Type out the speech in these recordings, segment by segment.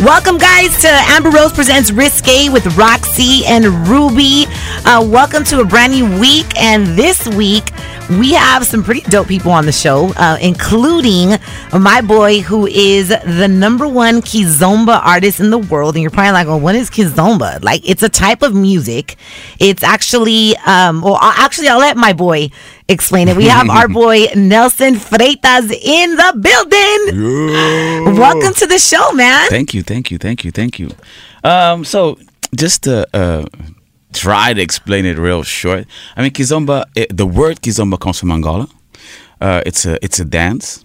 Welcome, guys, to Amber Rose Presents Risque with Roxy and Ruby. Uh, welcome to a brand new week. And this week, we have some pretty dope people on the show, uh, including my boy who is the number one Kizomba artist in the world. And you're probably like, well, what is Kizomba? Like, it's a type of music. It's actually, um, well, I'll- actually, I'll let my boy explain it. We have our boy Nelson Freitas in the building. Welcome to the show, man. Thank you, thank you, thank you, thank you. Um, so just to uh, try to explain it real short, I mean kizomba. It, the word kizomba comes from Angola. Uh, it's a it's a dance,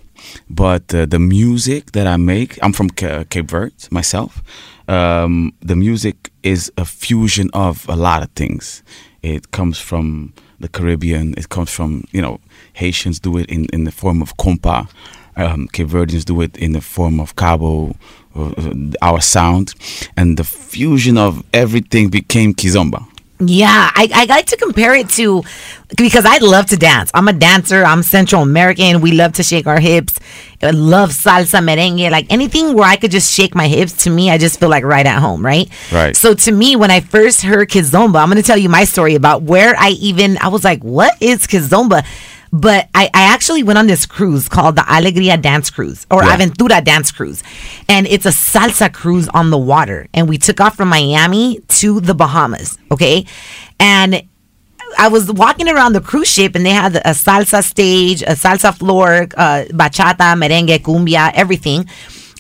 but uh, the music that I make, I'm from Ca- Cape Verde myself. Um, the music is a fusion of a lot of things. It comes from the Caribbean. It comes from you know Haitians do it in, in the form of compa. Um, Cape Verdeans do it in the form of cabo, uh, uh, our sound, and the fusion of everything became kizomba. Yeah, I, I like to compare it to because I love to dance. I'm a dancer. I'm Central American. We love to shake our hips. I love salsa, merengue, like anything where I could just shake my hips. To me, I just feel like right at home, right? Right. So to me, when I first heard kizomba, I'm going to tell you my story about where I even I was like, what is kizomba? But I, I actually went on this cruise called the Alegria Dance Cruise or Yeah. Aventura Dance Cruise. And it's a salsa cruise on the water. And we took off from Miami to the Bahamas. Okay. And I was walking around the cruise ship and they had a salsa stage, a salsa floor, uh, bachata, merengue, cumbia, everything.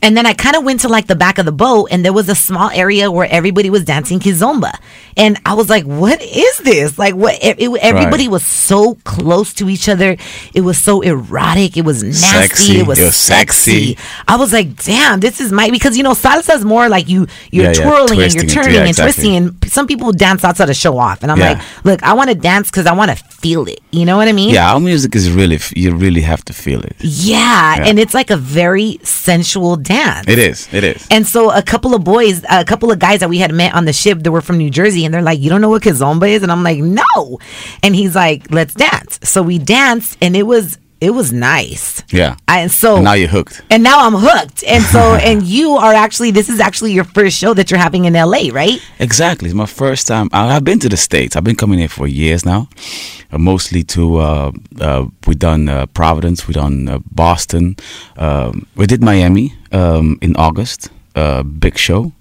And then I kind of went to like the back of the boat and there was a small area where everybody was dancing kizomba. And I was like, what is this? Like what? It, it- everybody Right. was so close to each other. It was so erotic. It was nasty. Sexy. It was, It was sexy. sexy. I was like, damn, this is my, because you know, salsa is more like you, you're Yeah, yeah, twirling and you're turning Yeah, and twisting and some people dance salsa to show off. And I'm Yeah. like, look, I want to dance because I want to feel it. You know what I mean? Yeah, our music is really you really have to feel it. Yeah, Yeah. and it's like a very sensual dance. It is. It is. And so a couple of boys, a couple of guys that we had met on the ship that were from New Jersey, and they're like, "You don't know what kizomba is?" And I'm like, "No." And he's like, "Let's dance." So we danced, and it was it was nice. Yeah. I, and so And now you're hooked. and now I'm hooked. And so and you are actually this is actually your first show that you're having in LA, right? Exactly. It's my first time. I- I've been to the States. I've been coming here for years now. Uh, mostly to, uh, uh, we done uh, Providence, we done uh, Boston. Um, we did Miami um, in August, uh, big show.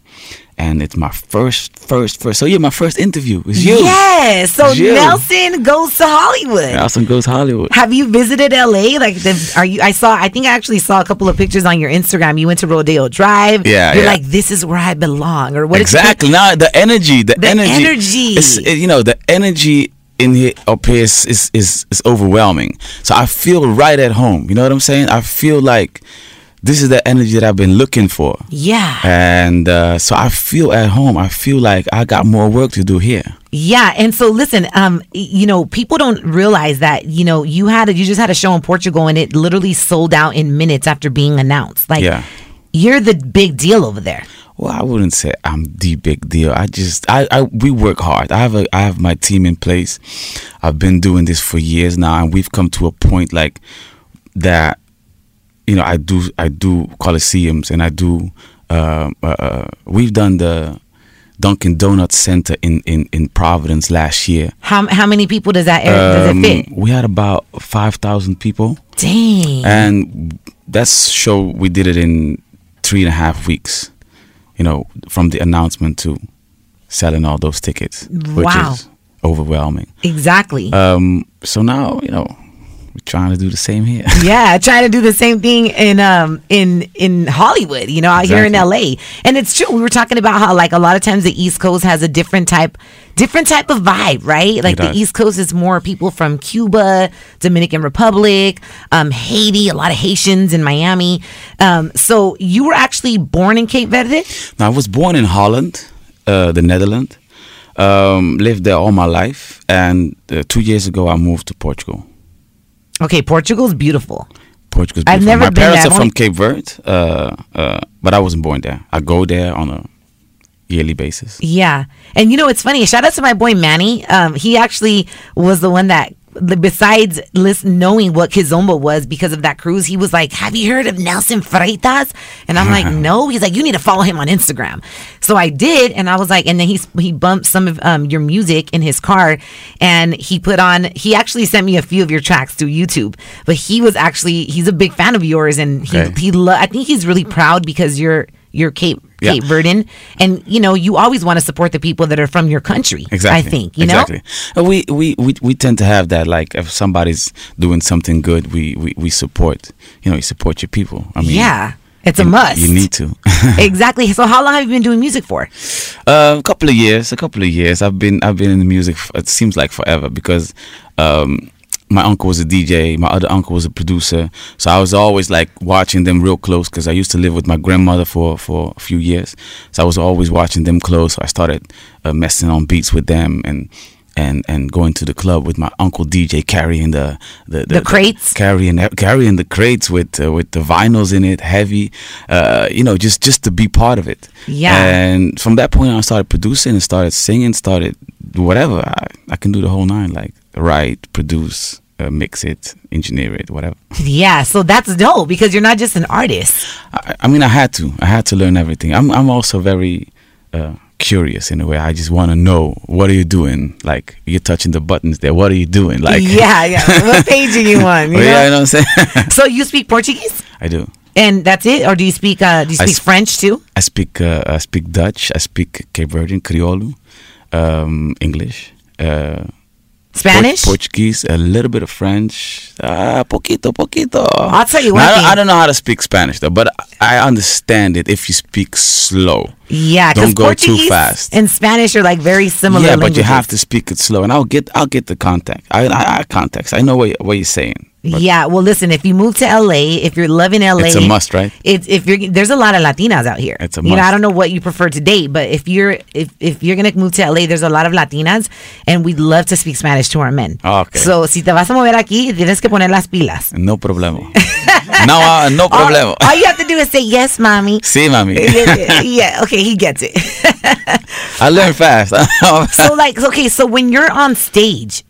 And it's my first, first, first. So, yeah, my first interview is you. Yes. So you. Nelson goes to Hollywood. Nelson Goes to Hollywood. Have you visited LA? Like, the, are you? I saw. I think I actually saw a couple of pictures on your Instagram. You went to Rodeo Drive. Yeah, You're yeah. like, this is where I belong, or what? exactly. Now the energy, the, The energy, energy. It- you know, the energy in here up here is, is is is overwhelming. So I feel right at home. You know what I'm saying? I feel like this is the energy that I've been looking for, Yeah. and uh, so I feel at home. I feel like I got more work to do here. Yeah, and so listen, um, you know, people don't realize that you know you had a, you just had a show in Portugal and it literally sold out in minutes after being announced. Like, Yeah. you're the big deal over there. Well, I wouldn't say I'm the big deal. I just I, I we work hard. I have a I have my team in place. I've been doing this for years now, and we've come to a point like that. You know, I do I do coliseums, and I do. Um, uh, uh, we've done the Dunkin' Donuts Center in, in, in Providence last year. How how many people does that area does it Um, fit? we had about five thousand people, Dang. and that show we did it in three and a half weeks. You know, from the announcement to selling all those tickets, which is overwhelming. exactly. Um, so now you know we're trying to do the same here. yeah, trying to do the same thing in um in in Hollywood, you know, out here in LA. And it's true. We were talking about how like a lot of times the East Coast has a different type different type of vibe, right? Like the. East Coast is more people from Cuba, Dominican Republic, um, Haiti, a lot of Haitians in Miami. Um, so you were actually born in Cape Verde? Now, I was born in Holland, uh, the Netherlands. Um, lived there all my life, and uh, two years ago I moved to Portugal. Okay, Portugal's beautiful. Portugal's beautiful. I've never my been parents there. are from Cape Verde, uh, uh, but I wasn't born there. I go there on a yearly basis. Yeah. And you know, it's funny. Shout out to my boy Manny. Um, he actually was the one that, besides listen, knowing what Kizomba was because of that cruise, he was like, Have you heard of Nelson Freitas? And I'm like, No. He's like, You need to follow him on Instagram. So I did. And I was like, And then he's, he bumped some of um, your music in his car. And he put on, he actually sent me a few of your tracks through YouTube. But he was actually, he's a big fan of yours. And he, Okay. he lo- I think he's really proud because you're, you're Cape, Yeah. Cape Verdean. And, you know, you always want to support the people that are from your country. Exactly. I think, you know? exactly. Uh, we, we we we tend to have that. Like if somebody's doing something good, we we, we support. You know, you support your people. I mean, Yeah. It's a must. You need to. exactly. So how long have you been doing music for? Uh, a couple of years, a couple of years. I've been I've been in the music. f- It seems like forever because um, my uncle was a DJ. My other uncle was a producer. So I was always like watching them real close because I used to live with my grandmother for for a few years. So I was always watching them close. So I started uh, messing on beats with them and. And, and going to the club with my uncle DJ carrying the the, The crates? carrying carrying the crates with uh, with the vinyls in it heavy uh, you know just just to be part of it Yeah. and from that point on, I started producing and started singing, started whatever. I, I can do the whole nine, like write, produce, uh, mix it, engineer it, whatever. Yeah. So that's dope because you're not just an artist. I, I mean, I had to. I had to learn everything. I'm I'm also very uh, curious in a way. I just want to know what are you doing. Like you're touching the buttons there. What are you doing? Like yeah. Yeah. what page are you on? You yeah, know? you know what I'm saying. So you speak Portuguese? I do. And that's it? Or do you speak, uh, do you speak sp- French too? I speak uh, I speak Dutch. I speak Cape Verdean Creole, um, English. Uh, Spanish? Port- Portuguese, a little bit of French, ah, poquito, poquito. I'll tell you one Now, I, don't, thing. I don't know how to speak Spanish though, but I understand it if you speak slow. Yeah, Don't go too fast. and Spanish are like very similar. yeah, but you have to speak it slow, and I'll get I'll get the contact. I I, I context. I know what what you're saying. But yeah, well, listen. If you move to LA, if you're loving LA, It's a must, right? It's if you're there's a lot of Latinas out here. It's a must. You know. I don't know what you prefer to date, but if you're if if you're gonna move to LA, there's a lot of Latinas, and we'd love to speak Spanish to our men. Okay. So si te vas a mover aquí, tienes que poner las pilas. No problema. no, uh, no problema. All, all you have to do is say yes, mommy. Mami. yeah, yeah, okay, he gets it. I learn fast. so like okay so when you're on stage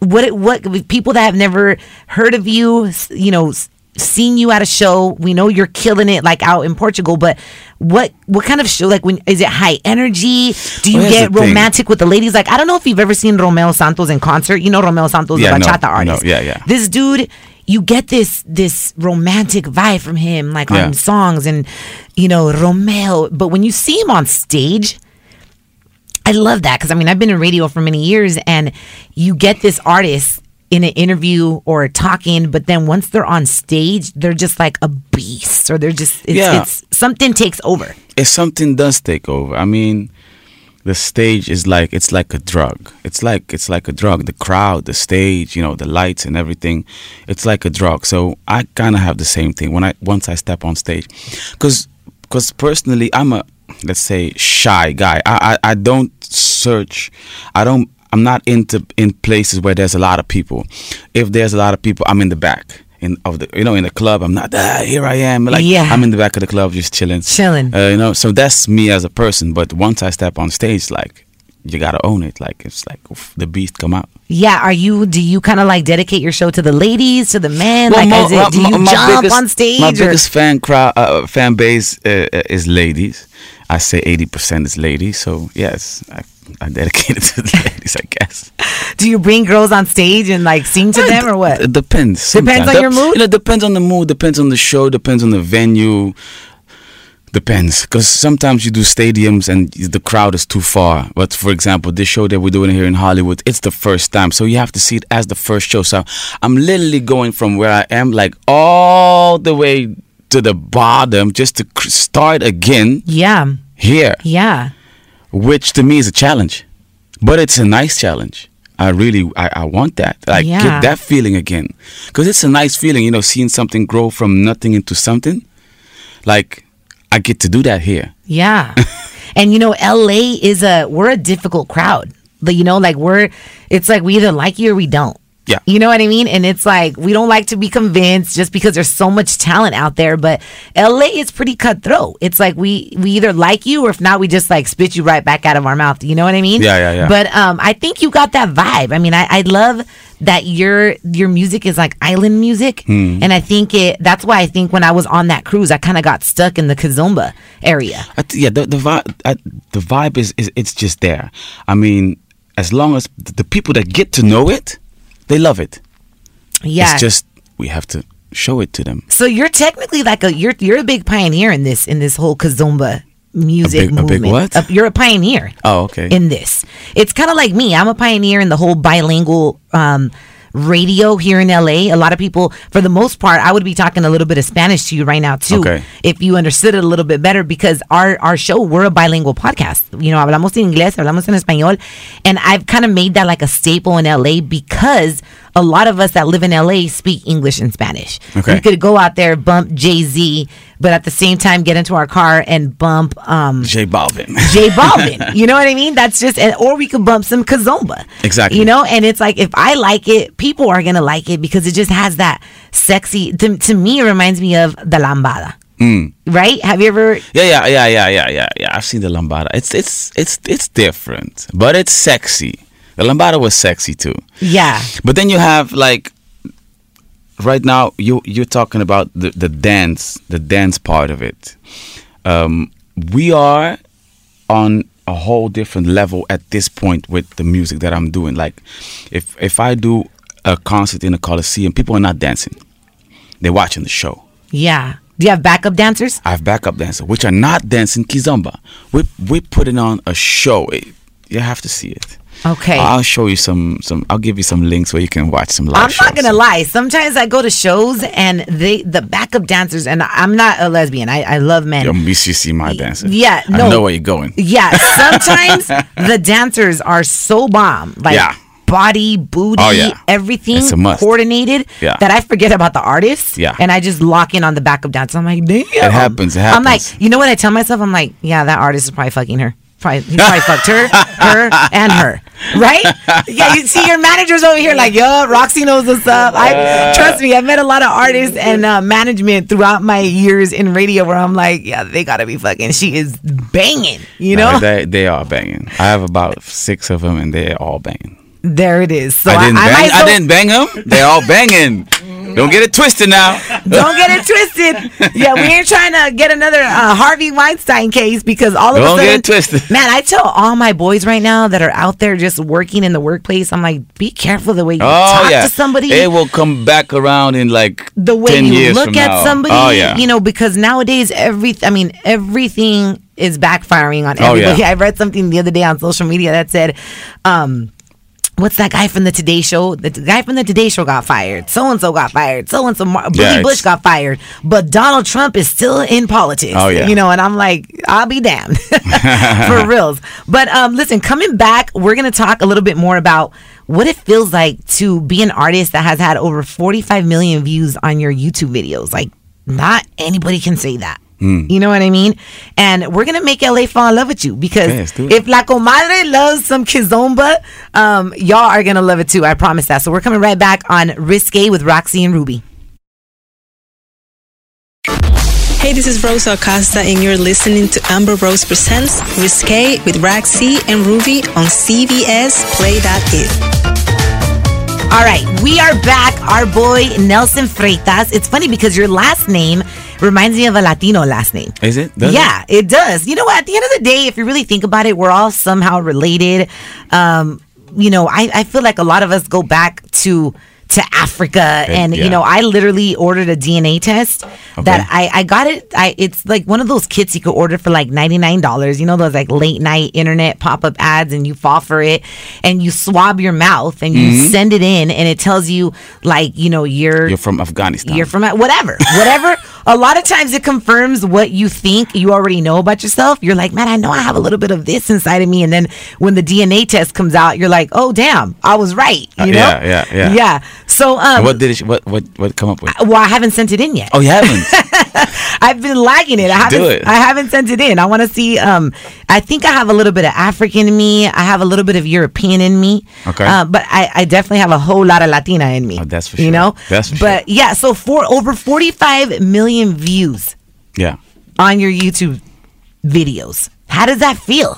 what what people that have never heard of you you know seen you at a show. We know you're killing it like out in portugal but what what kind of show like when is it high energy? Do you Well, get the thing. romantic with the ladies? Like i don't know if you've ever seen romeo santos in concert. You know romeo santos Yeah, the bachata know, artist. Yeah, yeah. this dude you get this this romantic vibe from him like Yeah. on songs and you know romeo. But when you see him on stage I love that because I mean I've been in radio for many years, and you get this artist in an interview or talking, but then once they're on stage, they're just like a beast, or they're just it's, Yeah. it's something takes over. if something does take over. I mean the stage is like it's like a drug. It's like it's like a drug. The crowd the stage you know the lights and everything it's like a drug. So i kind of have the same thing when i once i step on stage. Because because personally i'm a let's say shy guy I, I i don't search i don't i'm not into in places where there's a lot of people if there's a lot of people i'm in the back in of the you know in the club i'm not ah, here i am like Yeah. i'm in the back of the club just chilling Chilling. uh, you know so that's me as a person but once i step on stage like you gotta own it like it's like oof, the beast come out Yeah, are you? Do you kind of like dedicate your show to the ladies, to the men? like, mo- is it, do my- you my jump biggest- on stage? my or- biggest fan crowd uh, fan base uh, is ladies I say 80% is ladies. So yes, I, I dedicate it to the ladies, I guess. Do you bring girls on stage and like sing to them or what? It depends. Depends sometimes. on your mood? You know, depends on the mood, depends on the show, depends on the venue. Depends, because sometimes you do stadiums and the crowd is too far. But for example, this show that we're doing here in Hollywood, it's the first time, so you have to see it as the first show. So I'm literally going from where I am, like all the way to the bottom, just to start again Yeah. here, Yeah. which to me is a challenge, but it's a nice challenge. I really, I, I want that. Like Yeah. get that feeling again, because it's a nice feeling, you know, seeing something grow from nothing into something. Like I get to do that here. Yeah. and you know, LA is a we're a difficult crowd. But you know, like we're it's like we either like you or we don't. Yeah. You know what I mean? And it's like we don't like to be convinced just because there's so much talent out there, but LA is pretty cutthroat. It's like we we either like you or if not we just like spit you right back out of our mouth. You know what I mean? Yeah, yeah, yeah. But um I think you got that vibe. I mean, I, I love that your your music is like island music. Hmm. And I think it that's why I think when I was on that cruise I kinda got stuck in the Kizomba area. Th- yeah, the the vibe, I, the vibe is, is it's just there. I mean, as long as the people that get to know it, they love it. Yeah. It's just we have to show it to them. So you're technically like a you're you're a big pioneer in this in this whole kizomba music A big- a big movement. what? Uh, you're a pioneer. Oh, okay. In this, it's kind of like me. I'm a pioneer in the whole bilingual um, radio here in LA. A lot of people, for the most part, I would be talking a little bit of Spanish to you right now too, Okay. if you understood it a little bit better. Because our our show, we're a bilingual podcast. You know, hablamos en inglés, hablamos en español, and I've kind of made that like a staple in LA because a lot of us that live in LA speak English and Spanish. Okay. We could go out there bump Jay Z, but at the same time get into our car and bump um, J Balvin. J Balvin. you know what I mean? That's just, and, or we could bump some Kizomba. Exactly. You know, and it's like if I like it, people are gonna like it because it just has that sexy. To, to me, it reminds me of the lambada. Mm. Right? Have you ever? Yeah, yeah, yeah, yeah, yeah, yeah, yeah. I've seen the lambada. It's it's it's it's different, but it's sexy. The lambada was sexy too. Yeah. But then you have like right now you you're talking about the, the dance, the dance part of it. Um, we are on a whole different level at this point with the music that I'm doing. Like if if I do a concert in a coliseum, people are not dancing. They're watching the show. Yeah. Do you have backup dancers? I have backup dancers which are not dancing kizomba. We we're putting on a show. It- you have to see it. Okay. I'll show you some some. I'll give you some links where you can watch some live I'm shows. not gonna lie. Sometimes I go to shows and they the backup dancers and I'm not a lesbian. I, I love men. Yo, you should see my dancer. Yeah, I know where you're going. Yeah, sometimes the dancers are so bomb, like Yeah. body, booty, Oh, yeah. everything It's a must. coordinated. Yeah. that I forget about the artist. Yeah. and I just lock in on the backup dancer. I'm like, damn. It happens, it happens. I'm like, you know what I tell myself? I'm like, yeah, that artist is probably fucking her. Probably, he probably fucked her, her, and her. Right? Yeah, you see your managers over here like, yo, Roxy knows what's up. I trust me, I've met a lot of artists and uh, management throughout my years in radio where I'm like, yeah, they gotta be fucking. She is banging, you know? No, they they are banging. I have about six of them, and they're all banging. There it is. So I didn't bang. might I didn't bang them. They're all banging. Don't get it twisted now. Don't get it twisted. Yeah, we ain't trying to get another uh, Harvey Weinstein case because all of Don't a get sudden, it twisted. man, I tell all my boys right now that are out there just working in the workplace, I'm like, be careful the way you Oh talk yeah, to somebody. It will come back around in like the way 10 you look at now. somebody, Oh yeah. you know, because nowadays every, I mean, everything is backfiring on Oh, everybody. yeah. I read something the other day on social media that said, um, what's that guy from the Today Show? The guy from the Today Show got fired. So and so got fired. So and so Boogie Yeah, Bush got fired. But Donald Trump is still in politics. Oh, yeah. You know, and I'm like, I'll be damned for reals. But um, listen, coming back, we're gonna talk a little bit more about what it feels like to be an artist that has had over 45 million views on your YouTube videos. Like, not anybody can say that. Hmm. You know what I mean? And we're gonna make LA fall in love with you because Okay, let's do it. if La Comadre loves some Kizomba, um, y'all are gonna love it too. I promise that. So we're coming right back on Risque with Roxy and Ruby. Hey, this is Rosa Acosta, and you're listening to Amber Rose Presents Risque with Roxy and Ruby on CBS Play That It. All right, we are back. Our boy Nelson Freitas. It's funny because your last name reminds me of a Latino last name. Is it? Does yeah, it? does. You know what? At the end of the day, if you really think about it, we're all somehow related. Um, you know, I, I feel like a lot of us go back to to Africa and yeah. you know I literally ordered a DNA test that I, I got it I it's like one of those kits you could order for like $99 you know those like late night internet pop-up ads and you fall for it and you swab your mouth and you Mm-hmm. send it in and it tells you like you know you're You're from Afghanistan. you're from whatever, whatever. a lot of times it confirms what you think you already know about yourself. You're like, man, I know I have a little bit of this inside of me, and then when the DNA test comes out, you're like, oh damn, I was right. You Uh, know? yeah, yeah, yeah. yeah. So, um, what did it? What what what come up with? well, I haven't sent it in yet. Oh, you haven't. I've been lagging it. I haven't. Do it. I haven't sent it in. I want to see. Um, I think I have a little bit of African in me. I have a little bit of European in me. Okay. Uh, but I, I definitely have a whole lot of Latina in me. Oh, that's for sure. You know. That's for But yeah, so for over 45 million views yeah. on your YouTube videos. How does that feel?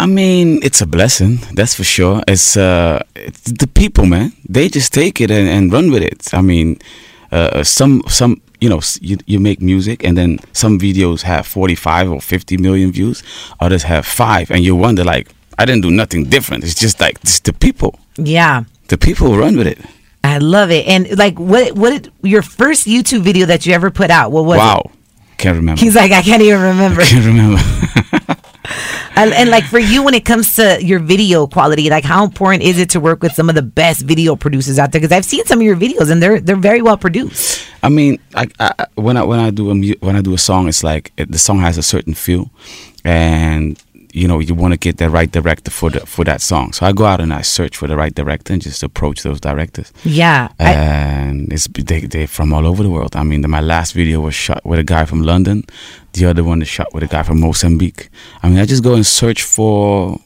I mean, it's a blessing. That's for sure. It's uh, it's the people, man. They just take it and, and run with it. I mean, uh, some some you know you you make music and then some videos have forty five or fifty million views. Others have five, and you wonder like, I didn't do nothing different. It's just like it's the people. Yeah. The people run with it. I love it. And like what what your first YouTube video that you ever put out, what was wow. it? Can't remember. He's like, I can't even remember. Can't remember. and, and like for you when it comes to your video quality, like how important is it to work with some of the best video producers out there? Because I've seen some of your videos and they're they're very well produced. I mean, I, I when I when I do a when I do a song, it's like it, the song has a certain feel, and you know you want to get the right director for the for that song. So I go out and I search for the right director and just approach those directors. Yeah. I, And it's they they from all over the world. I mean, the, my last video was shot with a guy from London. The other one is shot with a guy from Mozambique. I mean, I just go and search for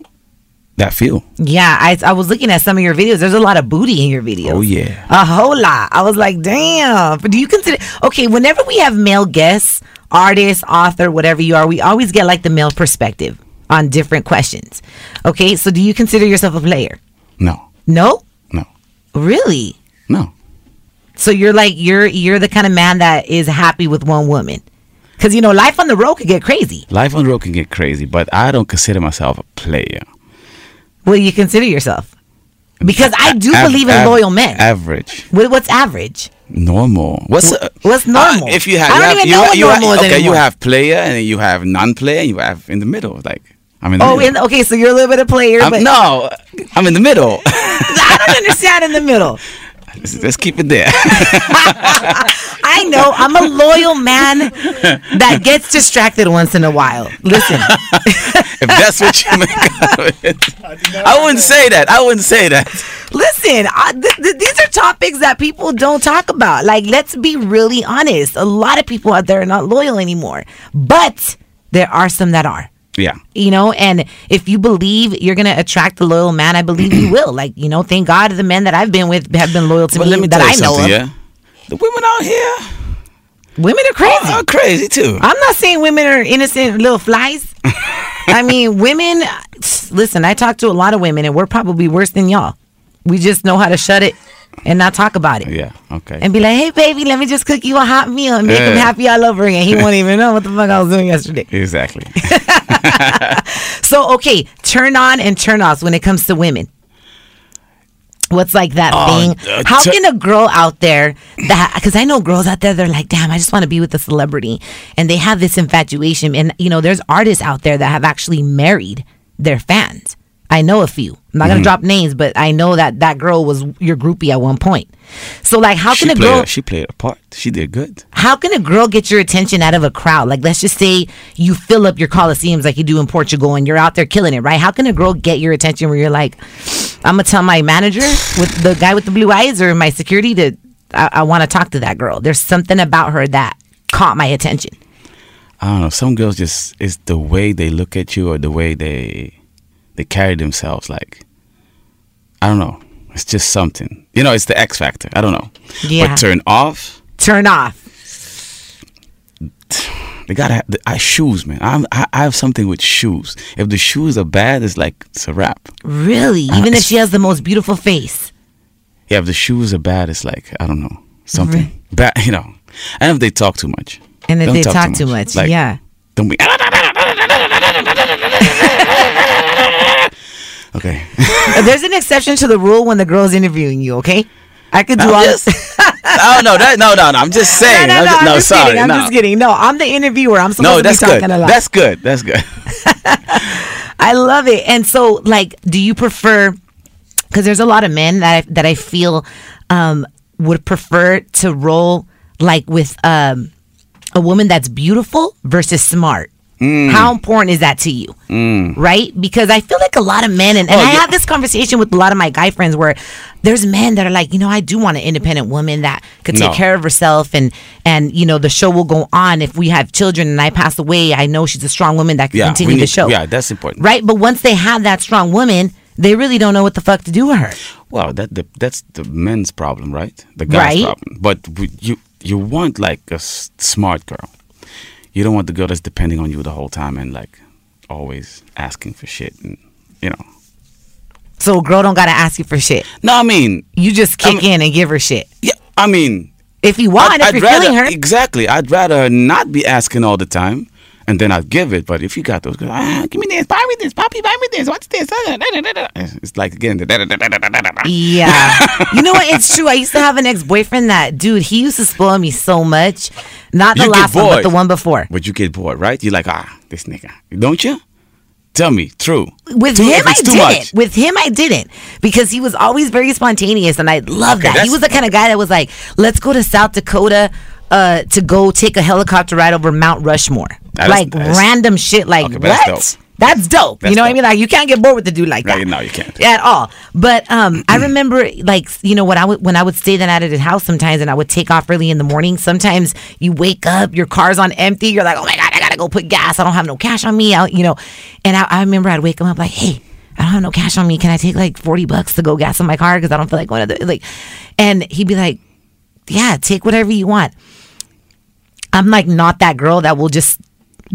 that feel. yeah, I, I was looking at some of your videos. There's a lot of booty in your videos. Oh yeah. A whole lot. I was like, damn. But do you consider okay, whenever we have male guests, artist, author, whatever you are, we always get like the male perspective on different questions. Okay, so do you consider yourself a player? No, No? no, Really? no. So you're like you're you're the kind of man that is happy with one woman. Cause you know, life on the road can get crazy. Life on the road can get crazy, but I don't consider myself a player. What do you consider yourself? Because I do Av- believe in av- loyal men. Average, What's average? normal. What's uh, what's normal? if you have, I you don't have, even you know have- what you have- normal is okay, you have player and you have non-player and you have in the middle. Like In the Oh, in, okay, so you're a little bit of player, I'm- but no, I'm in the middle. I don't understand in the middle. let's, let's keep it there. I know I'm a loyal man that gets distracted once in a while. Listen, if that's what you make out of it, I wouldn't say that. I wouldn't say that. listen. I, th- th- these are topics that people don't talk about. Like, let's be really honest. A lot of people out there are not loyal anymore, but there are some that are. Yeah. you know and if you believe you're gonna attract the loyal man i believe you will like you know thank god the men that i've been with have been loyal to But me, me that i know of yeah. The women out here women are crazy are crazy too. i'm not saying women are innocent little flies i mean women listen i talk to a lot of women and we're probably worse than y'all we just know how to shut it and not talk about it Yeah. Okay. and be like, hey, baby, let me just cook you a hot meal and make him Yeah. happy all over again. He won't even know what the fuck I was doing yesterday. exactly. So, okay, turn on and turn offs when it comes to women. What's like that Oh, thing? uh, How tu- can a girl out there that, because I know girls out there, they're like, damn, I just want to be with a celebrity. And they have this infatuation. And, you know, there's artists out there that have actually married their fans. I know a few. I'm not going Mm-hmm. to drop names, but I know that that girl was your groupie at one point. So, like, how she can a played. girl she played a part. She did good. how can a girl get your attention out of a crowd? Like, let's just say you fill up your coliseums like you do in Portugal and you're out there killing it, right? How can a girl get your attention where you're like, I'm gonna tell my manager with the guy with the blue eyes or my security to, I, I want to talk to that girl. There's something about her that caught my attention. I don't know. Some girls just it's the way they look at you or the way they they carry themselves. Like I don't know. It's just something. You know, it's the X factor. I don't know. Yeah. But turn off. Turn off. They gotta have the, I, shoes, man. I'm, I I have something with shoes. If the shoes are bad, it's like it's a wrap. Really? Uh, Even if she has the most beautiful face. Yeah, if the shoes are bad, it's like I don't know something bad. You know, and if they talk too much. And if they talk too much, Like, yeah. Don't be. Okay. There's an exception to the rule when the girl's interviewing you, okay? I could do I'm all just- oh no, that no, no, no. I'm just saying. No, no, no, just, just sorry. kidding. I'm no. just kidding. No, I'm the interviewer. I'm supposed No, to that's be good. talking a lot. That's good. That's good. I love it. And so, like, do you prefer? Because there's a lot of men that I, that I feel um, would prefer to roll like with um, a woman that's beautiful versus smart. Mm. How important is that to you? Right? Because I feel like a lot of men, and, and Oh, I yeah. have this conversation with a lot of my guy friends where there's men that are like, you know, I do want an independent woman that could take No. care of herself and and you know the show will go on if we have children and I pass away. I know she's a strong woman that can Yeah, continue we the show. yeah, that's important. Right? But once they have that strong woman, they really don't know what the fuck to do with her. Well, that the, that's the men's problem, right? The guy's Right. problem. But you you want like a s- smart girl. You don't want the girl that's depending on you the whole time and like always asking for shit and you know. So a girl don't gotta ask you for shit. No, I mean, You just kick mean- in and give her shit. yeah, I mean, If you want, if you're rather feeling her. exactly. I'd rather not be asking all the time, and then I'd give it. But if you got those, ah, give me this, buy me this, poppy, buy me this. What's this? It's like again. Yeah. you know what? It's true. I used to have an ex boyfriend that, dude, he used to spoil me so much. Not the You last one, but the one before. But you get bored, right? You're like, ah, this nigga, don't you? Tell me, true. With him, I didn't. much. With him, I didn't because he was always very spontaneous, and I love Okay, that. He was the kind of guy that was like, "Let's go to South Dakota uh, to go take a helicopter ride over Mount Rushmore." That like is- random shit. Like Okay, what? that's dope. That's dope. you That's know what I mean? Like you can't get bored with the dude like that. you- no, you can't. at all. But um, I remember like you know when I would when I would stay the night at his house sometimes, and I would take off early in the morning. Sometimes you wake up, your car's on empty. You're like, oh my god, I gotta go put gas. I don't have no cash on me. I, you know, and I, I remember I'd wake him up like, hey. I don't have no cash on me. Can I take like 40 bucks to go gas in my car? Because I don't feel like going to the, like, and he'd be like, yeah, take whatever you want. I'm like not that girl that will just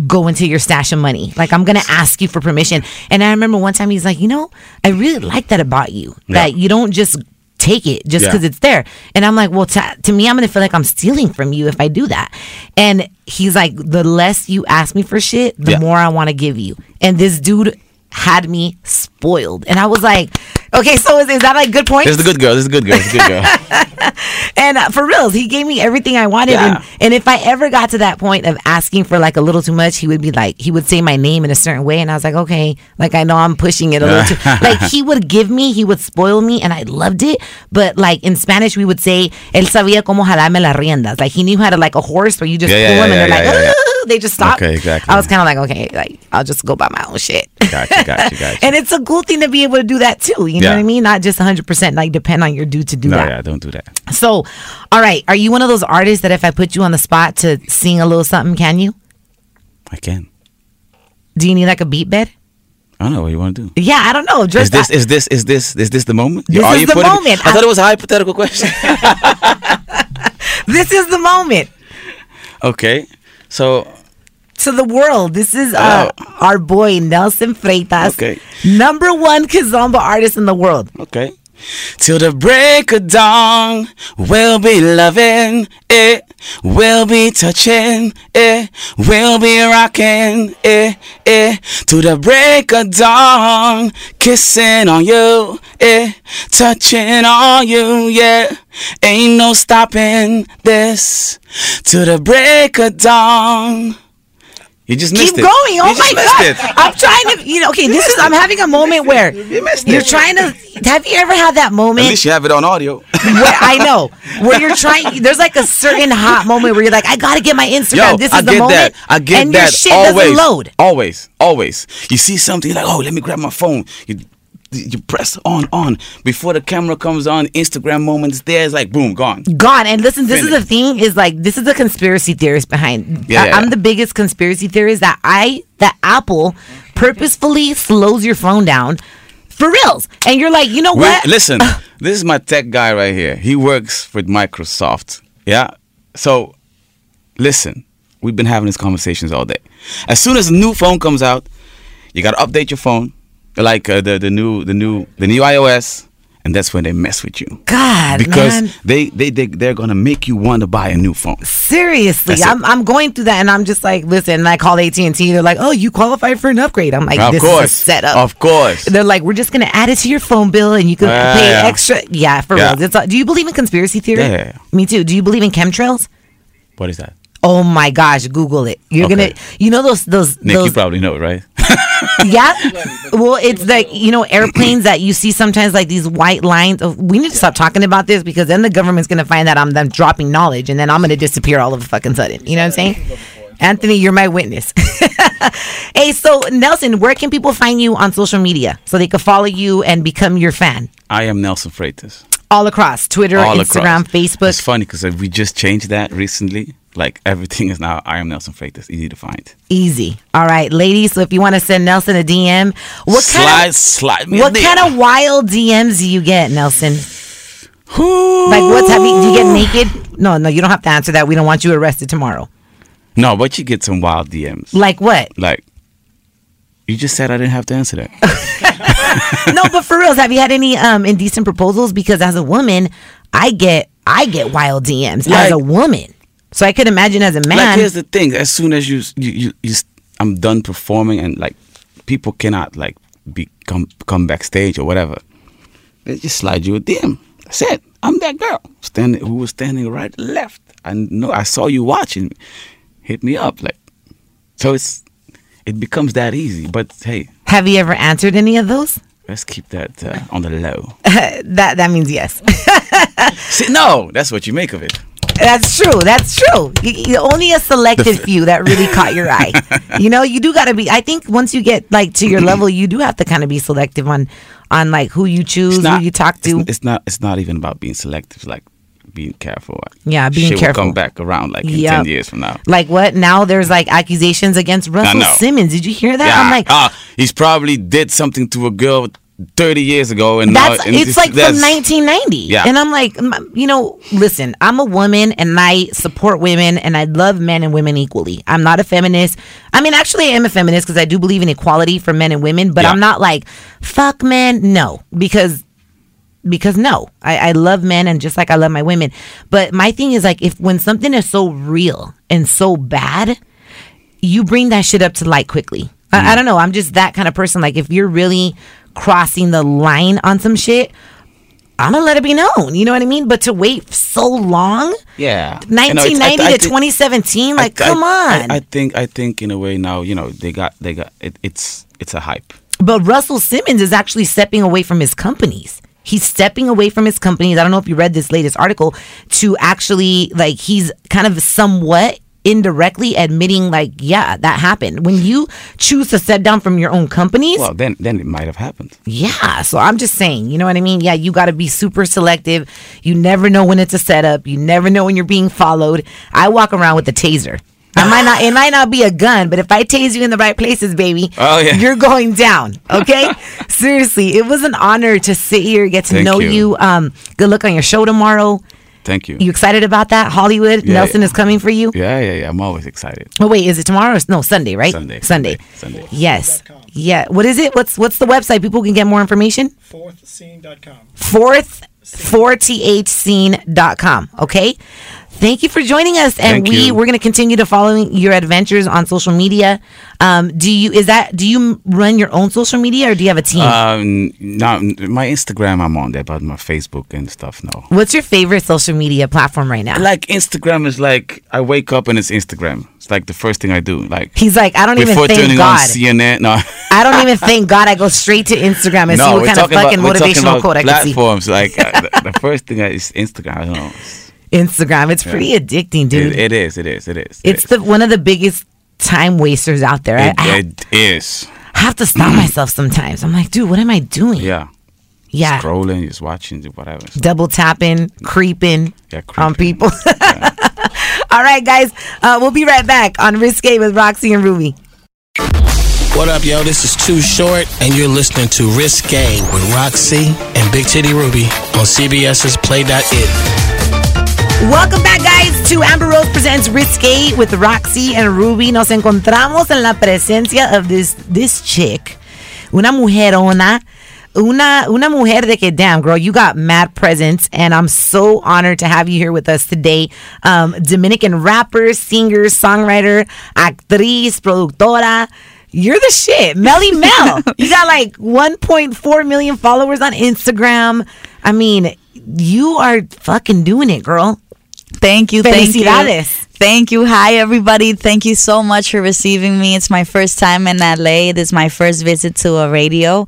go into your stash of money. Like I'm gonna ask you for permission. And I remember one time he's like, you know, I really like that about you. That you don't just take it just Yeah. because it's there. And I'm like, well, to, to me, I'm gonna feel like I'm stealing from you if I do that. And he's like, the less you ask me for shit, the Yeah. more I want to give you. And this dude had me spoiled. And I was like, okay, so is, is that like good point? This is the good girl. This is a good girl. This is a good girl. And uh, for reals, he gave me everything I wanted. Yeah. And, and if I ever got to that point of asking for like a little too much, he would be like, he would say my name in a certain way. And I was like, okay, like I know I'm pushing it a little too. Like he would give me, he would spoil me, and I loved it. But like in Spanish, we would say, él sabía cómo jalarme las riendas. Like he knew how to, like a horse where you just Yeah, pull yeah, him and they're like, they just stop. Okay, exactly. I was kind of like, okay, like I'll just go buy my own shit. Gotcha, gotcha, gotcha. and it's a cool thing to be able to do that too. You know Yeah. what I mean? Not just 100% like depend on your dude to do no, that. yeah, don't do that. So, all right, are you one of those artists that if I put you on the spot to sing a little something, can you? I can. Do you need like a beat bed? I don't know what you want to do. Yeah, I don't know. Is Just this is this is this is this the moment? This Are is you the moment. I thought it was a hypothetical question. this is the moment okay, so to the world. This is uh, our boy Nelson Freitas, Okay. number one kizomba artist in the world. Okay. Till the break of dawn, we'll be loving it, we'll be touching it, we'll be rocking it, it. To the break of dawn, kissing on you, eh, touching on you, yeah. Ain't no stopping this. To the break of dawn. You just missed Keep it. going. Oh You my god! it. I'm trying to, you know. Okay, this is. I'm having a moment where you're trying to. Have you ever had that moment? At least you have it on audio. where I know where you're trying. There's like a certain hot moment where you're like, I gotta get my Instagram. Yo, this is I the moment, that. I get and that. your shit always, doesn't load. Always, always. You see something, you're like, oh, let me grab my phone. You, you press on, on before the camera comes on. Instagram moments there. It's like boom, gone. Gone. And listen, this is the thing is like this is the conspiracy theorist behind. Yeah, I, yeah. I'm the biggest conspiracy theorist that I that Apple purposefully slows your phone down for reals, and you're like, you know what? listen, this is my tech guy right here. He works with Microsoft. Yeah. So, listen, We've been having these conversations all day. As soon as a new phone comes out, you gotta update your phone, like uh, the the new the new the new iOS, and that's when they mess with you God, because man. they they they they're gonna make you want to buy a new phone. Seriously, That's. I'm, I'm going through that, and I'm just like, listen. And I call AT and T. They're like, oh, you qualify for an upgrade. I'm like, of this course, is a setup. of course. They're like, we're just gonna add it to your phone bill, and you can pay yeah. extra. Yeah, for Yeah. real. It's, do you believe in conspiracy theory? Yeah, yeah, yeah. Me too. Do you believe in chemtrails? What is that? Oh my gosh, Google it. You're Okay. gonna, you know those those Nick, those you probably know, right? yeah. Well, it's like you know airplanes that you see sometimes like these white lines. Of, we need to stop talking about this because then the government's gonna find that I'm them dropping knowledge, and then I'm gonna disappear all of a fucking sudden. You know what I'm saying? Anthony, you're my witness. hey, so Nelson, where can people find you on social media so they can follow you and become your fan? I am Nelson Freitas. All across Twitter, All Instagram, across. Facebook. It's funny because we just changed that recently. Like everything is now I am Nelson Freitas. Easy to find. Easy. All right, ladies. So if you want to send Nelson a DM, what slide, kind of slide me. what kind of wild DMs do you get, Nelson? Like what's happening? do you get naked? No, no, you don't have to answer that. We don't want you arrested tomorrow. No, but you get some wild DMs. Like what? Like you just said I didn't have to answer that. no, but for reals, have you had any um indecent proposals? Because as a woman, I get I get wild DMs as a woman. So I could imagine as a man. like here's the thing: as soon as you you you, you I'm done performing and like people cannot like be come come backstage or whatever. They just slide you a DM. That's it. I'm that girl standing who was standing right left. I know I saw you watching. Hit me up like. So it's it becomes that easy. But hey, have you ever answered any of those? let's keep that uh, on the low. that that means yes. See, no, that's what you make of it. That's true. That's true. You, you- only a selected few that really caught your eye. You know, you do got to be. I think once you get like to your level, you do have to kind of be selective on on like who you choose, It's who you talk to. It's, it's not. It's not even about being selective. It's like being careful. Yeah, being Shit will careful. come back around like in Yep. ten years from now. Like what? Now there's like accusations against Russell. Simmons. Did you hear that? Yeah, I'm like, ah, he's probably did something to a girl thirty years ago, and that's now and it's like from 1990. Yeah. And I'm like, you know, listen, I'm a woman and I support women and I love men and women equally. I'm not a feminist. I mean, actually, I am a feminist because I do believe in equality for men and women, but Yeah. I'm not like fuck men. No, because because no, I, I love men and just like I love my women. But my thing is like, if when something is so real and so bad, you bring that shit up to light quickly. I, I mm. don't know. I'm just that kind of person. Like, if you're really crossing the line on some shit, I'm gonna let it be known. You know what I mean? But to wait so long, Yeah, You know, it's- 1990 I- I to 2017, like, I- I- come I, on. I think. I think in a way now, you know, they got. They got. It, it's. It's a hype. But Russell Simmons is actually stepping away from his companies. He's stepping away from his companies. I don't know if you read this latest article to actually like he's kind of somewhat indirectly admitting like yeah that happened when you choose to step down from your own companies Well, then, then it might have happened. yeah so i'm just saying you know what i mean yeah you got to be super selective you never know when it's a setup you never know when you're being followed i walk around with a taser I might not. It might not be a gun, but if I tase you in the right places, baby, Oh, yeah. you're going down. Okay, seriously, it was an honor to sit here, get to Thank know you. you. Um, good luck on your show tomorrow. Thank you. You excited about that? Hollywood, Yeah, Nelson yeah. is coming for you. yeah, yeah, yeah. I'm always excited. Oh wait, is it tomorrow? Or, no, Sunday, right? Sunday, Sunday. Sunday, Sunday. Yes. Yeah. What is it? What's what's the website? People can get more information. fourthscene.com. Fourth 4thscene.com. Okay. Thank you for joining us, and Thank we you. we're going to continue to follow your adventures on social media. Um, do you is that do you run your own social media or do you have a team? Um, no, my Instagram I'm on there, but my Facebook and stuff no. What's your favorite social media platform right now? Like Instagram is like I wake up and it's Instagram. It's like the first thing I do. Like He's like, I don't even before thank turning God. on CNN. No, I don't even thank God. I go straight to Instagram and see no, what we're kind of about fucking talking motivational about quote I can see. platforms. Like uh, the, the first thing is Instagram. I don't know. Instagram. It's pretty addicting, dude. It, it is. It is. It is. it it's is. the one of the biggest time wasters out there. I, It, I it is. have to stop myself sometimes. I'm like, dude, what am I doing? Yeah. Yeah. Scrolling, just watching, whatever. Double tapping, creeping Yeah, on creeping. people. All right, guys. Uh, we'll be right back on Risque with Roxy and Ruby. What up, yo? This is Too Short, and you're listening to Risque with Roxy and Big Titty Ruby on CBS's Play.it. Welcome back, guys, to Amber Rose presents Risque with Roxy and Ruby. Nos encontramos en la presencia of this this chick, una mujerona, una una mujer de que damn girl, you got mad presence, and I'm so honored to have you here with us today. Um, Dominican rapper, singer, songwriter, actriz, productora. You're the shit, Melly Mel. you got like 1.4 million followers on Instagram. I mean, you are fucking doing it, girl. Thank you. Thank you. Thank you. Hi, everybody. Thank you so much for receiving me. It's my first time in LA. This is my first visit to a radio.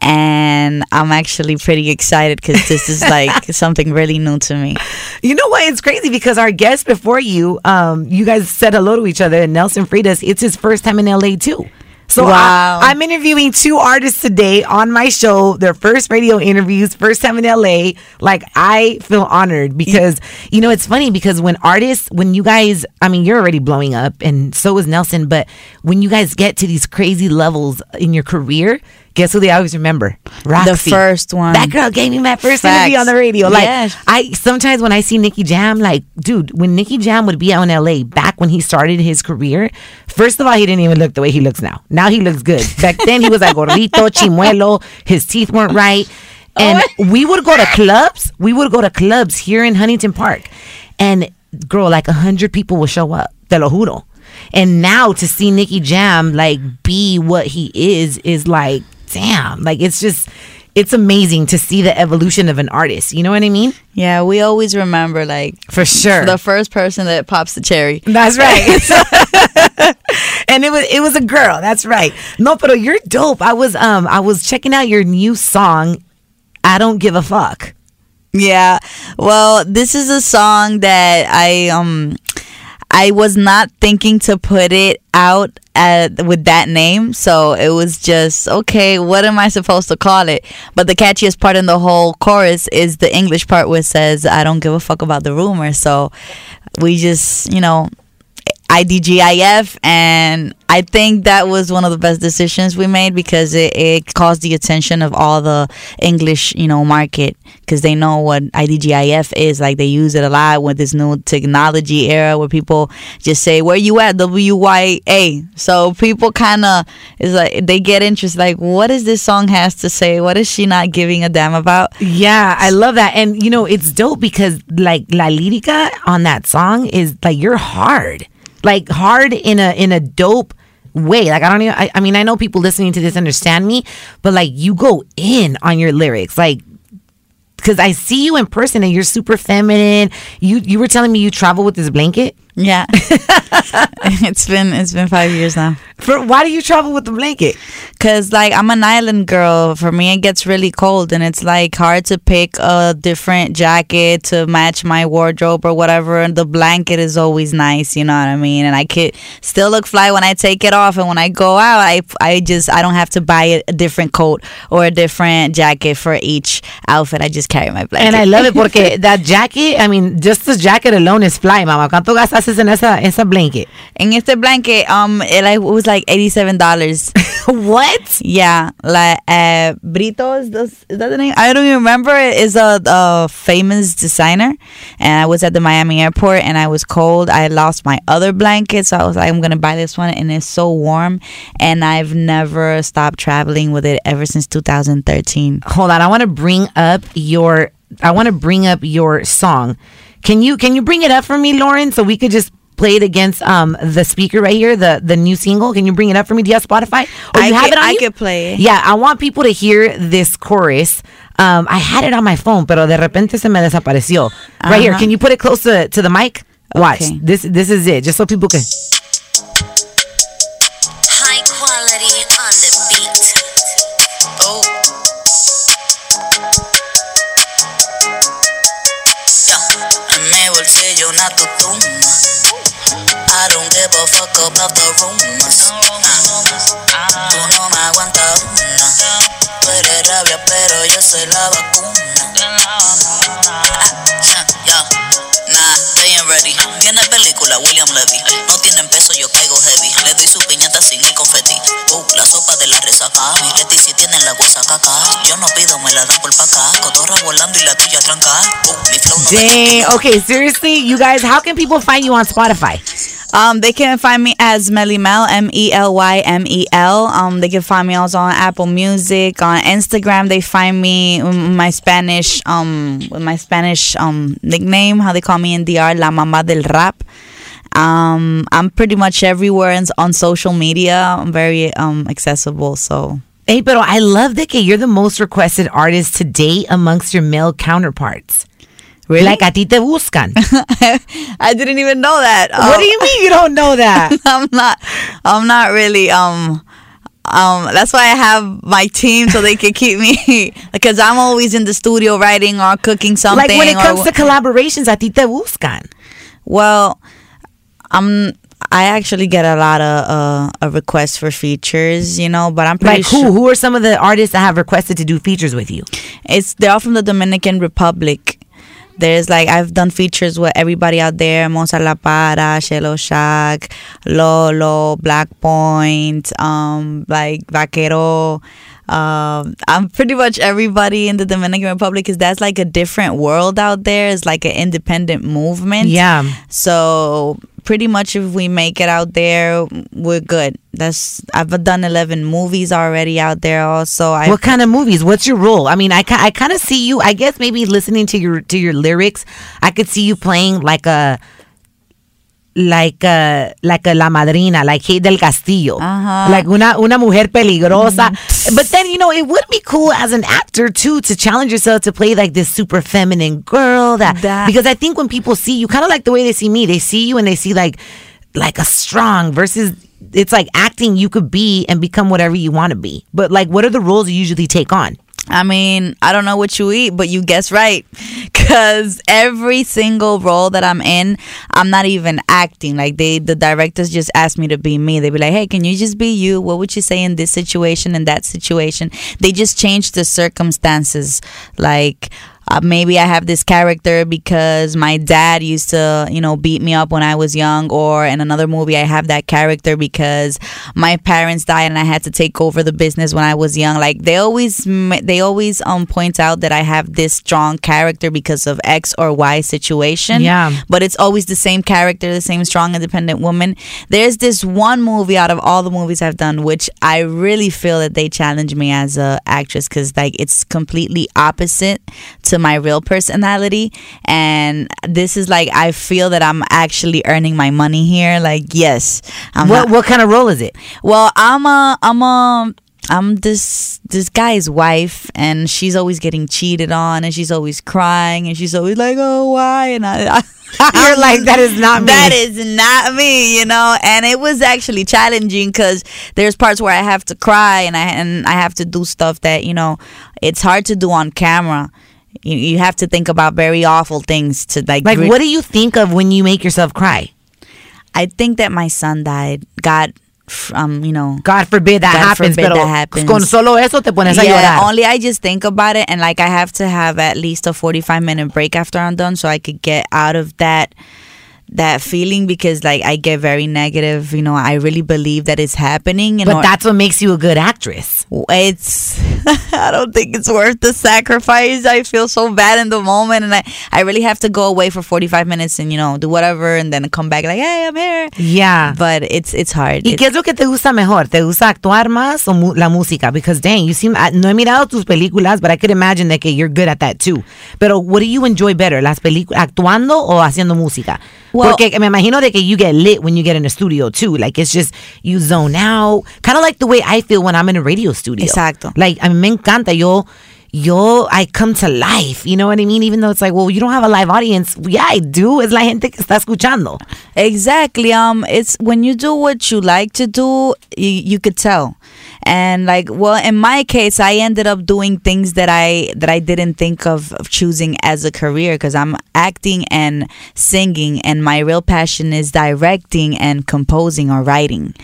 And I'm actually pretty excited because this is like something really new to me. You know what? It's crazy because our guest before you, um, you guys said hello to each other, and Nelson Freitas, it's his first time in LA too. So Wow. I, am interviewing two artists today on my show, their first radio interviews, first time in LA. Like I feel honored because you know it's funny because when artists, when you guys, I mean, you're already blowing up, and so is Nelson. But when you guys get to these crazy levels in your career, guess who they always remember? Roxy. first one. That girl gave me my first Facts. interview on the radio. Like Yes. I sometimes when I see Nicky Jam, like, dude, when Nicky Jam would be out in LA back when he started his career, first of all, he didn't even look the way he looks now. Now he looks good. Back then he was like gordito, chimuelo, his teeth weren't right. Oh and we would go to clubs. We would go to clubs here in Huntington Park. And girl, like a hundred people will show up. Te lo juro. And now to see Nicky Jam like be what he is is like, damn. Like it's just it's amazing to see the evolution of an artist. You know what I mean? Yeah, we always remember like For sure. the first person that pops the cherry. That's right. and it was it was a girl. That's right. No, pero you're dope. I was um I was checking out your new song. I don't give a fuck. Yeah. Well, this is a song that I um I was not thinking to put it out at, with that name, so it was just okay. What am I supposed to call it? But the catchiest part in the whole chorus is the English part where it says, "I don't give a fuck about the rumor." So we just, you know, IDGIF, and I think that was one of the best decisions we made because it, it caused the attention of all the English, you know, market because they know what IDGIF is. Like they use it a lot with this new technology era where people just say, "Where you at?" W Y A. So people kind of is like they get interested. Like, what does this song has to say? What is she not giving a damn about? Yeah, I love that. And you know, it's dope because like La Lírica on that song is like you're hard. Like hard in a in a dope way. Like I don't even I, I mean I know people listening to this understand me, but like you go in on your lyrics. Like because I see you in person and you're super feminine. You you were telling me you travel with this blanket. Yeah, it's been it's been five years now. For why do you travel with the blanket? Cause like I'm an island girl. For me, it gets really cold, and it's like hard to pick a different jacket to match my wardrobe or whatever. And the blanket is always nice, you know what I mean. And I could still look fly when I take it off, and when I go out, I I just I don't have to buy a, different coat or a different jacket for each outfit. I just carry my blanket. And I love it because that jacket, I mean, just the jacket alone is fly, mama. ¿Cuánto gastas en esa, a blanket? En este blanket, um, it, like, it was like eighty-seven dollars. what? Yeah, like uh, Britto is, that the name? I don't even remember. Is a, a famous designer, and I was at the Miami airport, and I was cold. I lost my other blanket, so I was like, I'm gonna buy this one, and it's so warm, and I've never stopped traveling with it ever since 2013. Hold on, I want to bring up your I want to bring up your song. Can you can you bring it up for me, Lauren, so we could just play it against um the speaker right here, the the new single. Can you bring it up for me? Do you have Spotify? Or I you have could- it on I you? could play it. Yeah, I want people to hear this chorus. Um, I had it on my phone, pero de repente se me desapareció. Right here, Uh-huh. can you put it close to, to the mic? Watch. Okay. This this is it, just so people can. About the rumors. Ah. Tú no me aguantas una. Tú eres rabia, pero yo soy la vacuna. Ah, yeah. Nah, they ain't ready. Viene película, William Levy. No tienen peso, yo caigo heavy. Le doy su piñata sin el confeti. Uh, la sopa de la resaca. Mi Leti City tienen la guasa caca. Yo no pido, me la dan por pa' acá. Cotorra volando y la tuya tranca. Uh, mi flow no Dang. Okay, seriously, you guys, how can people find you on Spotify? Um, they can find me as Mely Mel, M E L Y M E L. Um, they can find me also on Apple Music, on Instagram. They find me my Spanish, um, with my Spanish um nickname, how they call me in DR, La Mama del Rap. Um, I'm pretty much everywhere on social media. I'm very um accessible, so. Hey, pero I love that you're the most requested artist to date amongst your male counterparts. Really? Like a ti te buscan. I didn't even know that. what do you mean you don't know that? I'm not. I'm not really. Um. Um. That's why I have my team so they can keep me because I'm always in the studio writing or cooking something. like when it or- comes to collaborations, a ti te buscan. well, I'm. I actually get a lot of uh, uh requests for features, you know, but I'm pretty Like who? sure Who are some of the artists that have requested to do features with you? it's they're all from the Dominican Republic. There's like I've done features with everybody out there: Mozart La Para, Shelow Shaq, Lolo, Black Point, um, like Vakero. Um, I'm pretty much everybody in the Dominican Republic because that's like a different world out there. It's like an independent movement. Yeah. So pretty much if we make it out there, we're good. That's I've done 11 movies already out there. Also, I what kind of movies? What's your role? I mean, I, I kind of see you. I guess maybe listening to your to your lyrics, I could see you playing like a like a like a la madrina, like Kate del Castillo, Uh-huh. like una una mujer peligrosa. But then you know it would be cool as an actor too to challenge yourself to play like this super feminine girl. That, That- because I think when people see you, kind of like the way they see me, they see you and they see like like a strong versus. It's like acting you could be and become whatever you want to be. But like, what are the roles you usually take on? I mean, I don't know what you eat, but you guess right. Cause every single role that I'm in, I'm not even acting. Like they, the directors just ask me to be me. They be like, "Hey, can you just be you? What would you say in this situation and that situation?" They just change the circumstances. Like uh, maybe I have this character because my dad used to, you know, beat me up when I was young, or in another movie I have that character because my parents died and I had to take over the business when I was young. Like they always, they always um point out that I have this strong character because of X or Y situation. Yeah. but it's always the same character, the same strong, independent woman. There's this one movie out of all the movies I've done, which I really feel that they challenge me as a actress because like it's completely opposite to my real personality, and this is like I feel that I'm actually earning my money here. Like yes, I'm what not- what kind of role is it? well, I'm a I'm a I'm this this guy's wife, and she's always getting cheated on, and she's always crying, and she's always like, "Oh, why?" And I, I You're like, "That is not me." That is not me, you know. And it was actually challenging because there's parts where I have to cry, and I and I have to do stuff that you know it's hard to do on camera. You, you have to think about very awful things to like. Like, re- what do you think of when you make yourself cry? I think that my son died. God, um, you know, God forbid that God happens, forbid that happens. con solo eso te pones a yeah, llorar. only I just think about it, and like I have to have at least a forty-five minute break after I'm done, so I could get out of that that feeling because like I get very negative. You know, I really believe that it's happening. But know, that's what makes you a good actress. it's I don't think it's worth the sacrifice. I feel so bad in the moment, and I I really have to go away for forty-five minutes and you know do whatever, and then come back like, hey, I'm here. Yeah. But it's it's hard. ¿Y It's- qué es lo que te gusta mejor? ¿Te gusta actuar más o mu- la música? Because dang, you seem, I- no he mirado tus películas, but I could imagine that que you're good at that too. Pero what do you enjoy better? ¿Las películas, actuando o haciendo música? Well- Porque me imagino de que you get lit when you get in a studio too. Like it's just, you zone out. Kind of like the way I feel when I'm in a radio studio. Exacto. Like, a mí me encanta. Yo, yo, I come to life. You know what I mean? Even though it's like, well, you don't have a live audience. Yeah, I do. Es la gente que está escuchando. Exactly. Um, it's when you do what you like to do, you, you could tell. And like, well, in my case, I ended up doing things that I that I didn't think of, of choosing as a career because I'm acting and singing, and my real passion is directing and composing or writing.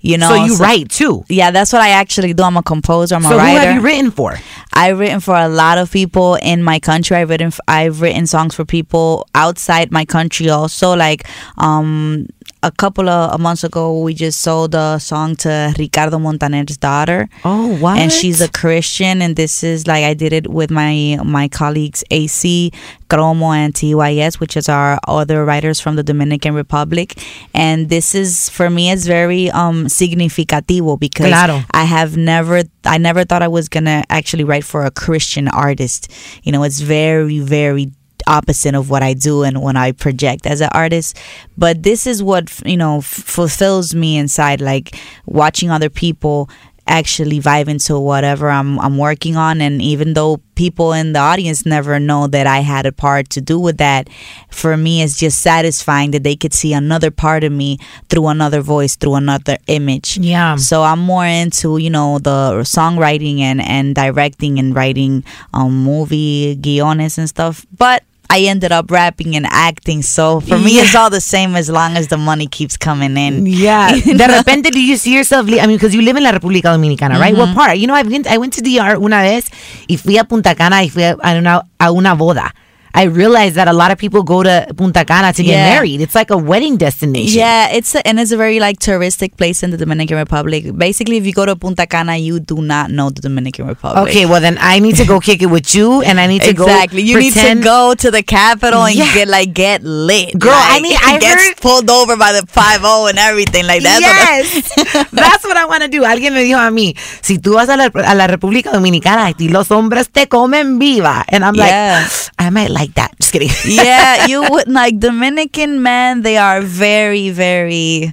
You know, so you write too. Yeah, that's what I actually do. I'm a composer. I'm So a who writer. have you written for? I've written for a lot of people in my country. I've written I've written songs for people outside my country also. Like um a couple of months ago, we just sold a song to Ricardo Montaner's daughter. Oh, what? And she's a Christian, and this is like I did it with my my colleagues AC, Cromo, and TYS, which is our other writers from the Dominican Republic. And this is for me, it's very um significativo because Claro. I have never I never thought I was gonna actually write for a Christian artist. You know, it's very, very opposite of what I do and when I project as an artist. But this is what you know f- fulfills me inside, like watching other people actually vibe into whatever I'm I'm working on and even though people in the audience never know that I had a part to do with that for me it's just satisfying that they could see another part of me through another voice through another image Yeah. so I'm more into you know the songwriting and and directing and writing um movie guiones and stuff but I ended up rapping and acting so for me it's all the same as long as the money keeps coming in Yeah. You De repente, do you see yourself? li- I mean, because you live in la República Dominicana, right? What mm-hmm. part? You know, I went, I went to DR una vez y fui a Punta Cana y fui a una, a una boda. I realized that a lot of people go to Punta Cana to get Yeah. married. It's like a wedding destination. Yeah, it's a, and it's a very like touristic place in the Dominican Republic. Basically, if you go to Punta Cana, you do not know the Dominican Republic. Okay, well then I need to go kick it with you, and I need to exactly. go. You need to go to the capital and Yeah. get like get lit, Girl, I Like, mean, I get heard- pulled over by the five zero and everything like that. Yes, that's what I want to do. Alguien me dijo a mí, si tú vas a la, a la República Dominicana y los hombres te comen viva, and I'm Yeah. like, I might like that. Just kidding. yeah, you would like Dominican men. They are very, very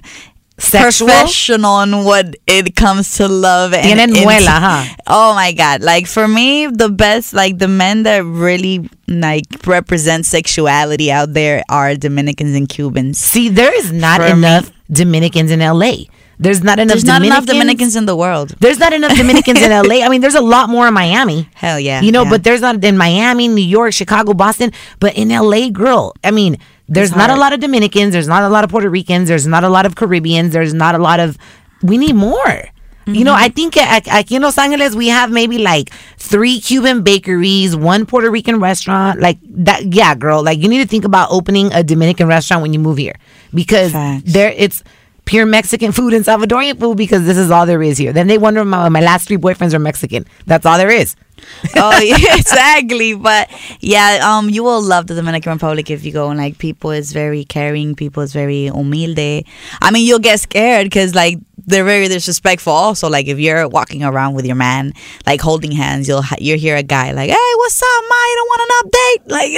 Sexual? professional in what it comes to love. And Tienen muela, huh? Oh my god! Like for me, the best, like the men that really like represent sexuality out there are Dominicans and Cubans. See, there is not For me. enough Dominicans in LA. There's not enough There's not Dominicans. enough Dominicans in the world. There's not enough Dominicans in LA. I mean, there's a lot more in Miami. Hell yeah, You know, yeah. but there's not in Miami, New York, Chicago, Boston. But in LA, girl, I mean, there's It's not a lot of Dominicans. There's not a lot of Puerto Ricans. There's not a lot of Caribbeans. There's not a lot of. We need more. You know, Mm-hmm. I think at, at in Los Angeles we have maybe like three Cuban bakeries, one Puerto Rican restaurant. Like that, yeah, girl. Like you need to think about opening a Dominican restaurant when you move here because Facts. there it's pure Mexican food and Salvadorian food because this is all there is here. Then they wonder my my last three boyfriends are Mexican. That's all there is. oh yeah, exactly. But yeah, um, you will love the Dominican Republic if you go and like people is very caring, people is very humilde. I mean, you'll get scared because like they're very disrespectful. Also, like if you're walking around with your man, like holding hands, you'll ha- you'll hear a guy like, "Hey, what's up, ma? You don't want an update?" Like,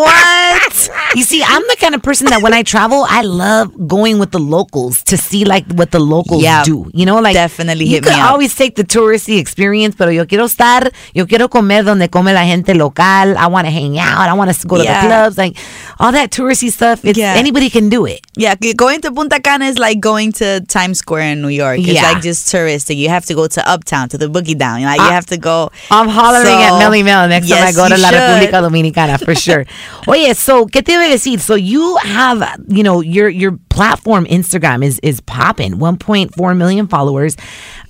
What? you see, I'm the kind of person that when I travel, I love going with the locals to see like what the locals Yeah. do. You know, like Definitely you hit me could up. always take the touristy experience, pero yo quiero estar, yo quiero comer donde come la gente local. I want to hang out. I want to go to Yeah. the clubs, like all that touristy stuff. It's Yeah. anybody can do it. yeah, going to Punta Cana is like going to Times Square in New York. It's Yeah. like just touristic. You have to go to Uptown to the Boogie Down. Like you Ah, have to go. I'm hollering So, at Mely Mel next time I yes, go to you La should. República Dominicana for sure. Oh Oye, so ¿qué te iba a decir? So you have, you know, your your platform Instagram is is popping, 1.4 million followers.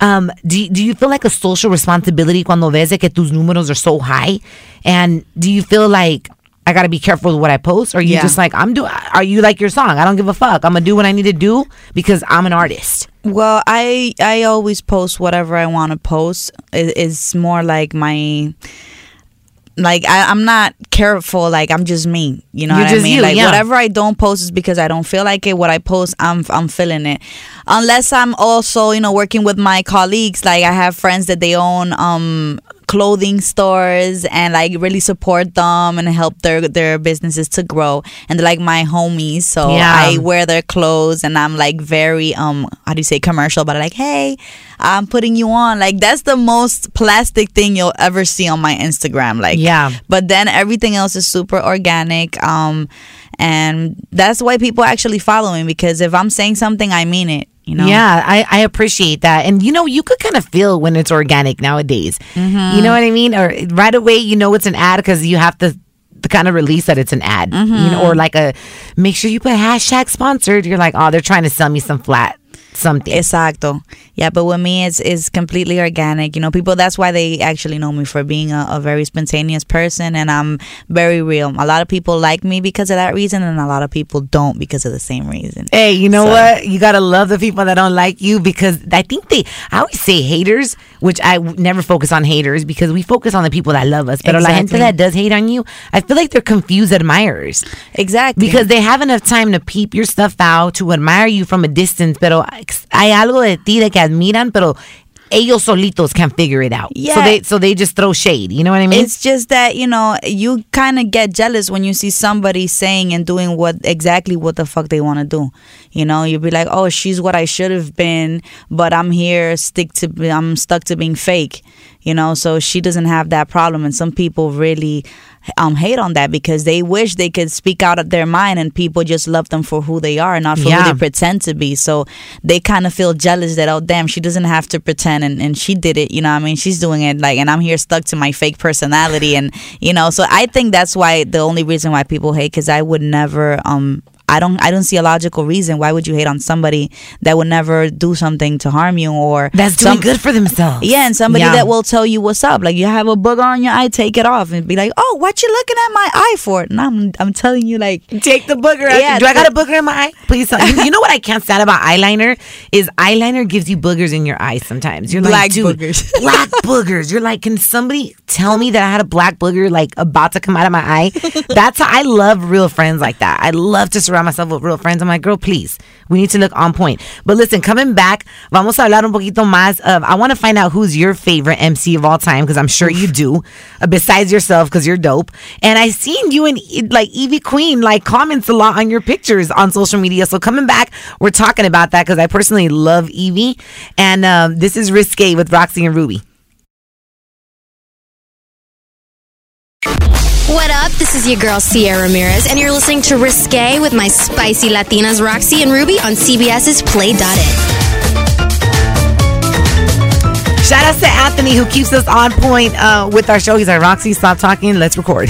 Um, do you- do you feel like a social responsibility cuando ves que tus números are so high? And do you feel like I got to be careful with what I post, or are you Yeah. just like I'm doing? Are you like your song? I don't give a fuck. I'm gonna do what I need to do because I'm an artist. Well, I I always post whatever I want to post. It, it's more like my like I, I'm not careful. Like I'm just me. You know You're what I mean? you, like yeah. whatever I don't post is because I don't feel like it. What I post, I'm I'm feeling it. Unless I'm also you know working with my colleagues. Like I have friends that they own um clothing stores and like really support them and help their their businesses to grow and they're like my homies so Yeah. I wear their clothes and I'm like very um how do you say commercial but like hey I'm putting you on like that's the most plastic thing you'll ever see on my Instagram like Yeah. but then everything else is super organic um and that's why people actually follow me because if I'm saying something I mean it you know Yeah, I, I appreciate that. And you know, you could kind of feel when it's organic nowadays. Mm-hmm. You know what I mean? Or right away, you know it's an ad because you have to, to kind of release that it's an ad. You know, or like a make sure you put hashtag sponsored. You're like, oh, they're trying to sell me some flat something. Exacto. Yeah, but with me, it's it's completely organic. You know, people. That's why they actually know me for being a, a very spontaneous person, and I'm very real. A lot of people like me because of that reason, and a lot of people don't because of the same reason. Hey, you know So- what? You gotta love the people that don't like you because I think they. I always say haters, which I never focus on haters because we focus on the people that love us. But la gente Exactly. that does hate on you, I feel like they're confused admirers. Exactly. Because they have enough time to peep your stuff out, to admire you from a distance, pero hay algo de ti de que admiran, pero ellos solitos can't figure it out. So Yeah. they so they just throw shade. You know what I mean? It's just that you know you kind of get jealous when you see somebody saying and doing what exactly what the fuck they want to do. You know, you'd be like, "Oh, she's what I should have been, but I'm here stick to I'm stuck to being fake." You know, so she doesn't have that problem, and some people really um hate on that because they wish they could speak out of their mind and people just love them for who they are, not for Yeah. who they pretend to be. So they kind of feel jealous that oh damn, she doesn't have to pretend and, and she did it. You know, I mean, she's doing it like, and I'm here stuck to my fake personality, and you know, so I think that's why the only reason why people hate because I would never um. I don't I don't see a logical reason why would you hate on somebody that would never do something to harm you or That's doing good for themselves. yeah, and somebody Yeah. that will tell you what's up. Like you have a booger on your eye, take it off and be like, "Oh, what you looking at my eye for?" And I'm I'm telling you like Take the booger out. Yeah, Do I got a booger in my eye? Please tell you, you know what I can't stand about eyeliner is eyeliner gives you boogers in your eyes sometimes. You're Black like, dude, boogers. black boogers. You're like, can somebody tell me that I had a black booger like about to come out of my eye? That's how I love real friends like that. I love to surround myself with real friends. I'm like, girl, please, we need to look on point. But listen, coming back, vamos a hablar un poquito más of. I want to find out who's your favorite MC of all time because I'm sure you do. Uh, besides yourself, because you're dope. And I seen you and like Ivy Queen like comments a lot on your pictures on social media. So coming back, we're talking about that because I personally love Ivy. And um, this is Risque with Roxy and Ruby. What up? This is your girl Sierra Ramirez, and you're listening to Risque with my spicy Latinas Roxy and Ruby on CBS's Play. Play.it. Shout out to Anthony who keeps us on point uh, with our show. He's like, Roxy, stop talking. Let's record.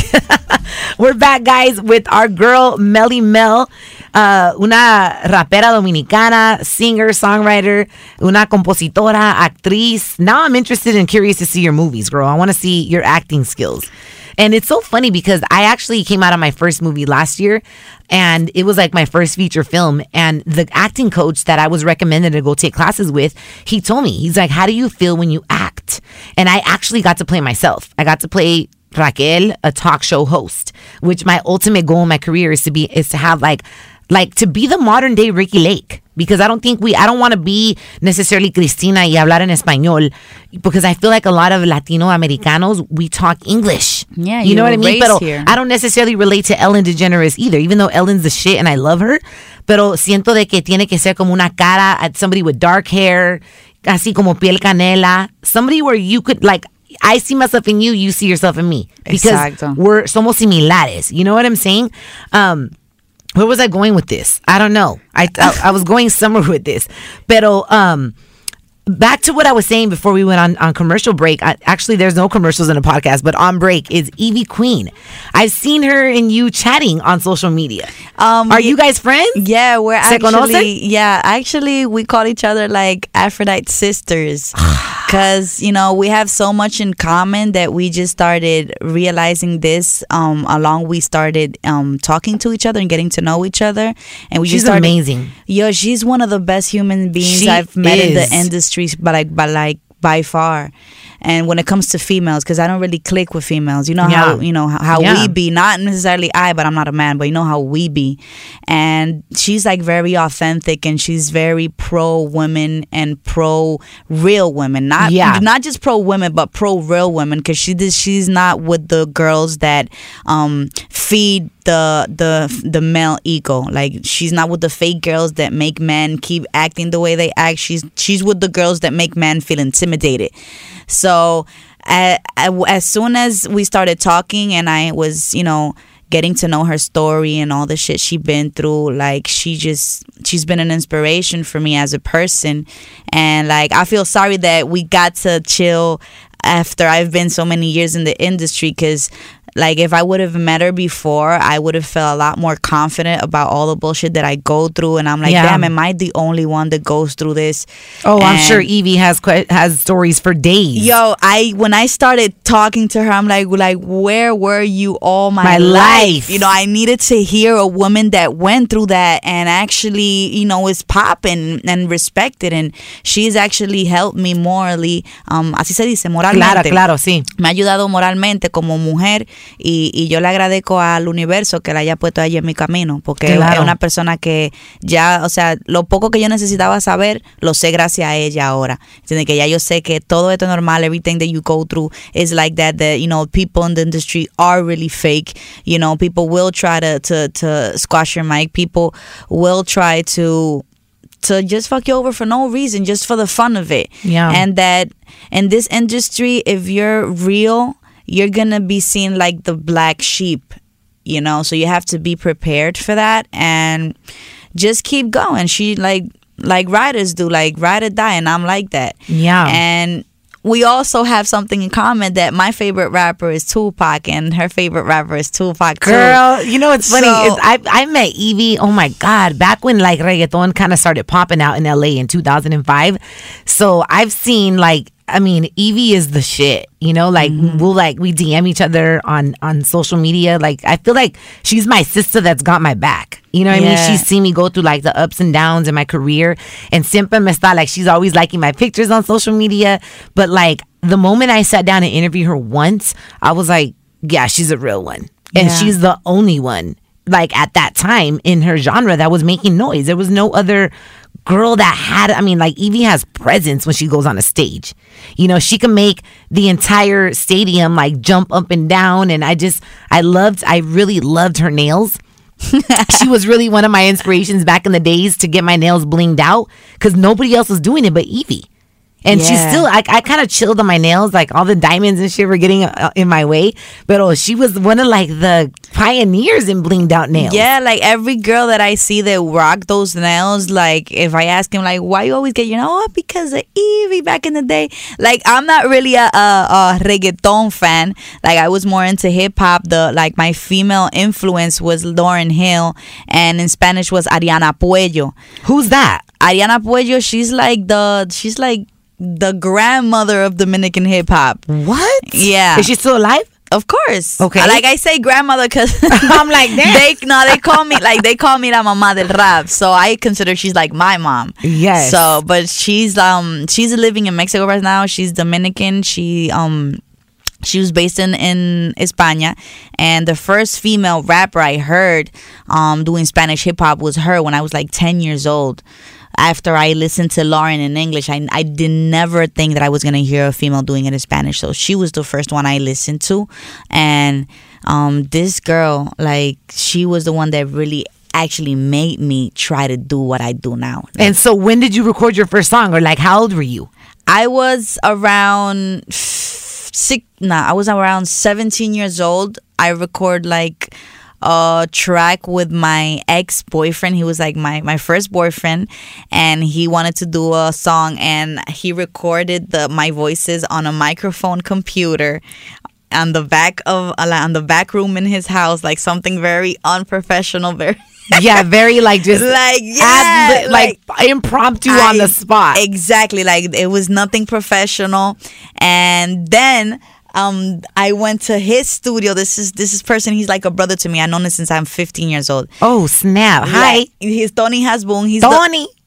We're back, guys, with our girl Mely Mel, uh, una rapera dominicana, singer, songwriter, una compositora, actriz. Now I'm interested and curious to see your movies, girl. I want to see your acting skills. And it's so funny because I actually came out of my first movie last year and it was like my first feature film. And the acting coach that I was recommended to go take classes with, he told me, he's like, How do you feel when you act? And I actually got to play myself. I got to play Raquel, a talk show host, which my ultimate goal in my career is to be is to have like like to be the modern day Ricki Lake because I don't think we I don't want to be necessarily Cristina y hablar en español because I feel like a lot of Latino Americanos we talk English. Yeah, you you know what I mean. here. I don't necessarily relate to Ellen DeGeneres either, even though Ellen's the shit and I love her. Pero siento de que tiene que ser como una cara at somebody with dark hair, así como piel canela, somebody where you could like. I see myself in you, you see yourself in me because Exacto. we're somos similares. You know what I'm saying? Um, where was I going with this? I don't know. I I, I was going somewhere with this, but um, back to what I was saying before we went on on commercial break. I, actually, there's no commercials in a podcast, but on break is Ivy Queen. I've seen her and you chatting on social media. Um, Are you guys friends? Yeah, we're actually yeah, actually we call each other like Aphrodite sisters. Cause you know we have so much in common that we just started realizing this um along we started um talking to each other and getting to know each other and we She's just started amazing. Yo, she's one of the best human beings She I've met in the industry, but like, but like by far. And when it comes to females, because I don't really click with females, you know how Yeah. you know how, how Yeah. we be. Not necessarily I, but I'm not a man, but you know how we be. And she's like very authentic, and she's very pro women and pro real women. Not Yeah. not just pro women, but pro real women. Because she does- she's not with the girls that um feed the the the male ego. Like she's not with the fake girls that make men keep acting the way they act. She's she's with the girls that make men feel intimidated. So uh, as soon as we started talking and I was, you know, getting to know her story and all the shit she been through, like she just she's been an inspiration for me as a person. And like I feel sorry that we got to chill after I've been so many years in the industry cuz like if I would have met her before, I would have felt a lot more confident about all the bullshit that I go through. And I'm like, Yeah. damn, am I the only one that goes through this? Oh, I'm sure Ivy has que- has stories for days. Yo, I when I started talking to her, I'm like, like, where were you all my, My life? life. You know, I needed to hear a woman that went through that and actually, you know, is popping and respected, and she's actually helped me morally. Um, así se dice, moralmente. Claro, claro, sí. Me ha ayudado moralmente como mujer y, y yo le agradezco al universo que la haya puesto a ella en mi camino, porque Claro. es una persona que ya, o sea, lo poco que yo necesitaba saber, lo sé gracias a ella ahora. ¿Entiendes? Que ya yo sé que todo esto es normal, everything that you go through is like that, that, you know, people in the industry are really fake. You know, people will try to, to, to squash your mic. People will try to to just fuck you over for no reason, just for the fun of it. Yeah. And that in this industry, if you're real, you're gonna be seen like the black sheep, you know. So you have to be prepared for that and just keep going. She like like writers do, like ride or die, and I'm like that. Yeah. And we also have something in common that my favorite rapper is Tupac and her favorite rapper is Tupac too. Girl, you know what's funny So- I I met Ivy. Oh my god, back when like reggaeton kind of started popping out in LA in 2005. So I've seen like I mean Ivy is the shit. You know, like Mm-hmm. we'll like we DM each other on on social media. Like I feel like she's my sister that's got my back. You know what I mean? She's seen me go through like the ups and downs in my career, and siempre me está like she's always liking my pictures on social media. But like the moment I sat down and interviewed her once, I was like, yeah, she's a real one, and Yeah. she's the only one like at that time in her genre that was making noise. There was no other girl that had I mean like Ivy has presence when she goes on a stage. You know, she can make the entire stadium like jump up and down and I just I loved I really loved her nails. she was really one of my inspirations back in the days to get my nails blinged out cuz nobody else was doing it but Ivy. And she's Yeah. still, I, I kind of chilled on my nails, like all the diamonds and shit were getting uh, in my way. But oh, she was one of like the pioneers in blinged out nails. Yeah, like every girl that I see that rock those nails, like if I ask him like, why you always get your nails? Oh, because of Ivy back in the day. Like I'm not really a, a, a reggaeton fan. Like I was more into hip hop. The like my female influence was Lauryn Hill, and in Spanish was Ariana Puello. Who's that? Ariana Puello. She's like the she's like the grandmother of Dominican hip hop. What? Yeah. Is she still alive? Of course. Okay. Like I say grandmother because I'm like, damn. they no, they call me like they call me la mamá del rap. So I consider she's like my mom. Yes. So but she's um she's living in Mexico right now. She's Dominican. She um she was based in in España, and the first female rapper I heard um doing Spanish hip hop was her when I was like ten years old. After I listened to Lauryn in English, I I did never think that I was gonna hear a female doing it in Spanish. So she was the first one I listened to, and um this girl like she was the one that really actually made me try to do what I do now. And so when did you record your first song or like how old were you? I was around six. Nah, I was around seventeen years old. I record like a track with my ex boyfriend. He was like my my first boyfriend, and he wanted to do a song, and he recorded the my voices on a microphone computer. On the back of on the back room in his house, like something very unprofessional, very Yeah, very like just like yeah, ad- like, impromptu on the spot. Exactly. Like it was nothing professional. And then um I went to his studio. This is this is person, he's like a brother to me. I've known him since I'm 15 years old. oh snap! Hi, Like, he's Tony Hasbun. He's the-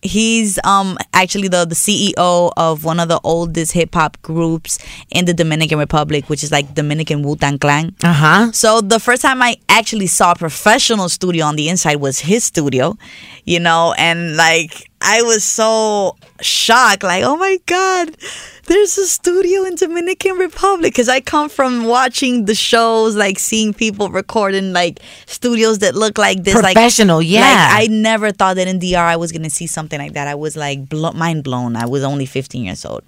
he's um actually the the CEO of one of the oldest hip hop groups in the Dominican Republic, which is like Dominican Wu Tang Clan. Uh huh. So the first time I actually saw a professional studio on the inside was his studio, you know, and like I was so shocked, like, oh my god, there's a studio in Dominican Republic because I come from watching the shows, like seeing people recording like studios that look like this, like- Professional, like, yeah. I never thought that in DR I was gonna see something like that. I was like blo- mind blown. I was only 15 years old.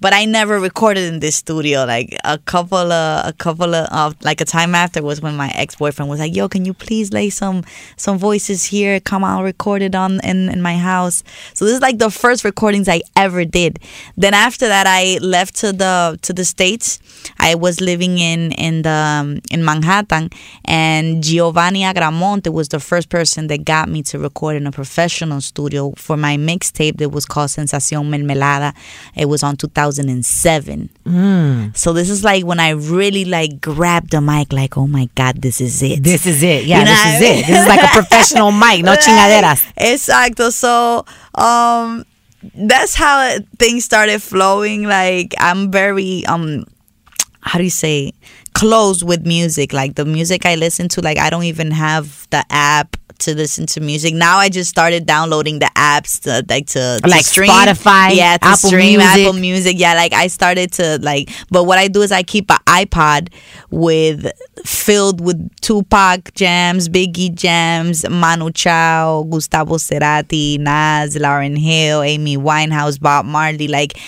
But I never recorded in this studio. Like a couple of a couple of like a time after was when my ex boyfriend was like, "Yo, can you please lay some some voices here? Come on, record it on in in my house." So this is like the first recordings I ever did. Then after that, I left to the to the states. I was living in in the um, in Manhattan, and Giovanni Agramonte was the first person that got me to record in a professional studio for my mixtape that was called Sensación Mermelada. It was on 2007. Mm. So this is like when I really like grabbed the mic, like, oh my god, this is it. This is it. Yeah, You know this is mean? it. This is like a professional mic, no chingaderas. Exacto. So, um, that's how it- things started flowing. Like I'm very um, how do you say, close with music. Like the music I listen to, like I don't even have the app to listen to music. Now I just started downloading the apps to like to, to Like stream. Spotify, yeah, to Apple stream Music. Apple Music. Yeah, like I started to like. But what I do is I keep an iPod with filled with Tupac jams, Biggie jams, Manu Chao, Gustavo Cerati, Nas, Lauryn Hill, Amy Winehouse, Bob Marley, like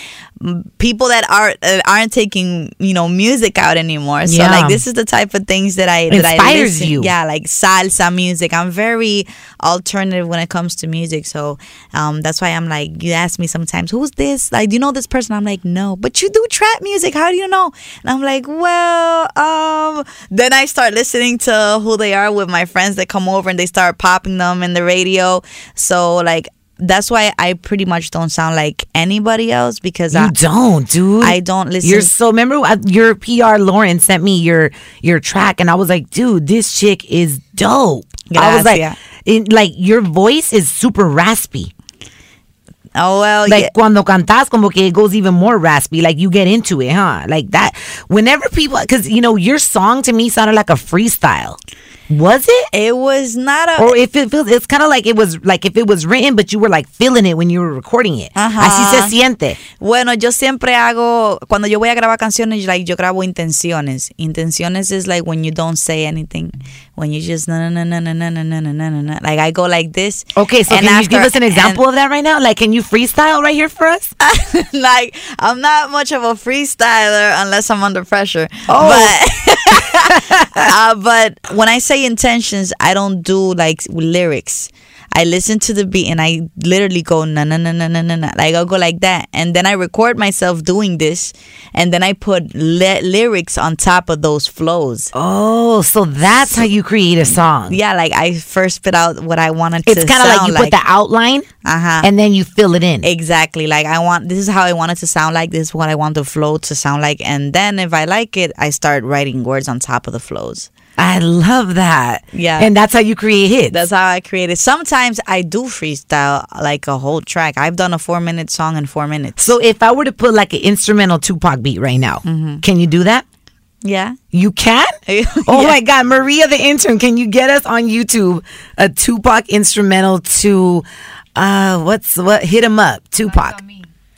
people that are uh, aren't taking you know music out anymore. So Yeah. like this is the type of things that I that Inspires listen- you. Yeah, like salsa music. I'm very alternative when it comes to music. So um, that's why I'm like, you ask me sometimes, who's this? Like, do you know this person? I'm like, no, but you do trap music. How do you know? And I'm like, well, um, then I start listening to who they are with my friends that come over and they start popping them in the radio. So like. That's why I pretty much don't sound like anybody else because You I don't, dude. I don't listen. You're so remember uh, your PR Lauren sent me your your track and I was like, dude, this chick is dope. I was like, Gracias. it, like your voice is super raspy. Oh well, Like yeah. cuando cantas, como que it goes even more raspy. Like you get into it, huh? Like that. Whenever people, because you know, your song to me sounded like a freestyle. Was it? It was not a. Or if it feels, it's kind of like it was like if it was written, but you were like feeling it when you were recording it. Ajá. Así se siente. Bueno, yo siempre hago cuando yo voy a grabar canciones, like yo grabo intenciones. Intenciones is like when you don't say anything, when you just no no no no no no no no no no no. Like I go like this. Okay, so and can you give us an example of that right now? Like, can you freestyle right here for us? like I'm not much of a freestyler unless I'm under pressure. Oh. But uh, but when I say intentions, I don't do like lyrics. I listen to the beat and I literally go na na na na na na na. Like I'll go like that, and then I record myself doing this, and then I put li- lyrics on top of those flows. Oh, so that's how you create a song. Yeah, like I first spit out what I wanted It's to. kind of like you put the outline uh-huh. and then you fill it in. Exactly. Like I want this is how I want it to sound like. This is what I want the flow to sound like. And then if I like it, I start writing words on top of the flows. I love that. Yeah. And that's how you create hits. That's how I create it. Sometimes I do freestyle like a whole track. I've done a four minute song in four minutes. so if I were to put like an instrumental Tupac beat right now, Mm-hmm. can you do that? Yeah. You can? Oh my God, Maria the intern, can you get us on YouTube a Tupac instrumental to uh what's what hit him up? Tupac.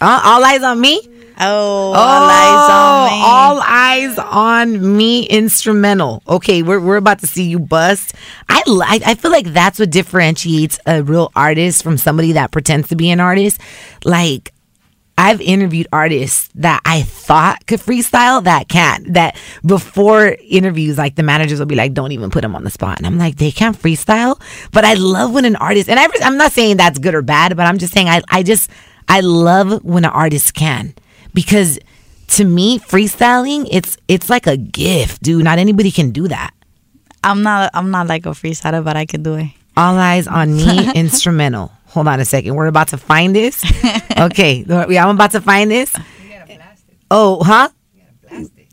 Uh, all eyes on me? Oh, Oh, all eyes on me. All eyes on me instrumental. Okay, we're we're about to see you bust. I like I feel like that's what differentiates a real artist from somebody that pretends to be an artist. Like I've interviewed artists that I thought could freestyle that can't. That before interviews, like the managers will be like, "Don't even put them on the spot," and I'm like, "They can't freestyle." But I love when an artist, and I, I'm not saying that's good or bad, but I'm just saying I, I just I love when an artist can because to me, freestyling it's it's like a gift, dude. Not anybody can do that. I'm not I'm not like a freestyler, but I can do it. All eyes on me instrumental. Hold on a second. We're about to find this. Okay, I'm about to find this. Oh, huh?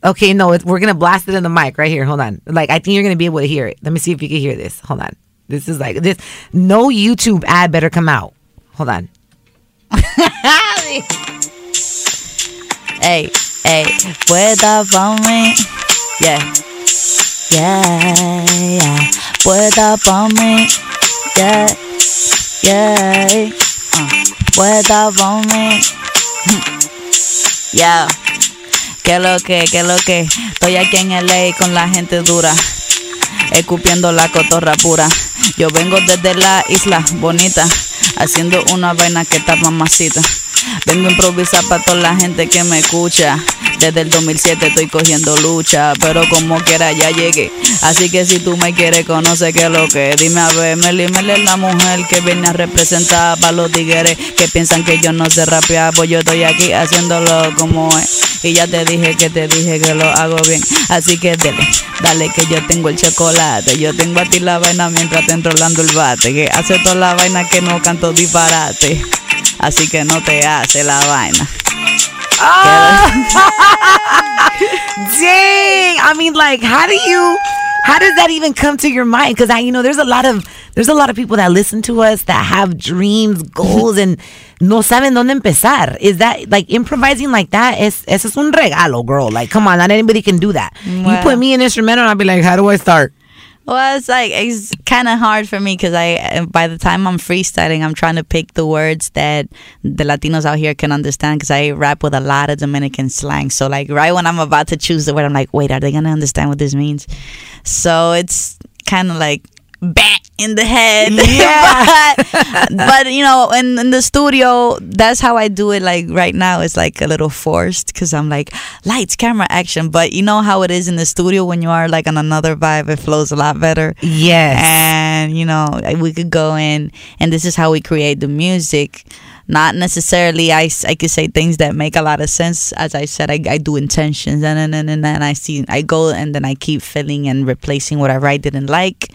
Okay, no, it, we're gonna blast it in the mic right here. Hold on. Like I think you're gonna be able to hear it. Let me see if you can hear this. Hold on. This is like this. No YouTube ad better come out. Hold on. Hey, hey, pueda pa' mí. Yeah. Yeah, yeah. Pueda pa' mí. Yeah, yeah. Uh, pueda pa' mí. Yeah. Que lo que, que lo que. Estoy aquí en LA con la gente dura. Escupiendo la cotorra pura. Yo vengo desde la isla bonita. Haciendo una vaina que está mamacita. Vengo a improvisar para toda la gente que me escucha. Desde el 2007 estoy cogiendo lucha, pero como quiera ya llegué. Así que si tú me quieres conocer qué es lo que dime a ver, Meli, Meli es la mujer que viene a representar para los tigres que piensan que yo no sé rapear, pues yo estoy aquí haciéndolo como es. Y ya te dije que te dije que lo hago bien. Así que dale, dale que yo tengo el chocolate. Yo tengo a ti la vaina mientras te enrolando el bate. Que hace toda la vaina que no canto disparate. Así que no te hace la vaina. Ah. Dang! I mean, like, how do you? How does that even come to your mind? Because I, you know, there's a lot of there's a lot of people that listen to us that have dreams, goals, and no saben dónde empezar. Is that like improvising like that? Es eso es un regalo, girl. Like, come on, not anybody can do that. You put me in instrumental, and I'll be like, how do I start? Well, it's like it's kind of hard for me because I, uh, by the time I'm freestyling, I'm trying to pick the words that the Latinos out here can understand because I rap with a lot of Dominican slang. So, like, right when I'm about to choose the word, I'm like, wait, are they gonna understand what this means? So it's kind of like bang in the head. Yeah. but, but you know, in, in the studio, that's how I do it. Like right now, it's like a little forced because I'm like lights, camera, action. But you know how it is in the studio when you are like on another vibe, it flows a lot better. Yes. And you know, we could go in, and this is how we create the music. Not necessarily, I, I could say things that make a lot of sense. As I said, I, I do intentions, and then and, and then I see, I go and then I keep filling and replacing whatever I didn't like,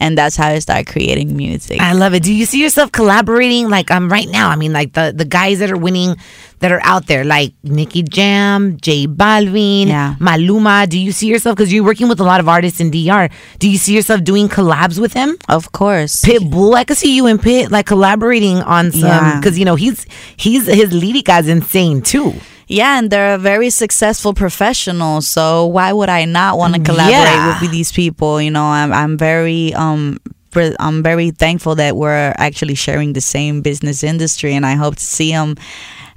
and that's how I start creating music. I love it. Do you see yourself collaborating like um right now? I mean, like the the guys that are winning that are out there, like Nicky Jam, J Balvin, Yeah. Maluma. Do you see yourself because you're working with a lot of artists in DR? Do you see yourself doing collabs with them? Of course. Pitbull, I could see you and Pit like collaborating on some Yeah. because you know he's he's his lyrica is insane too. Yeah, and they're very successful professionals. So why would I not want to collaborate Yeah. with these people? You know, I'm I'm very um I'm very thankful that we're actually sharing the same business industry, and I hope to see them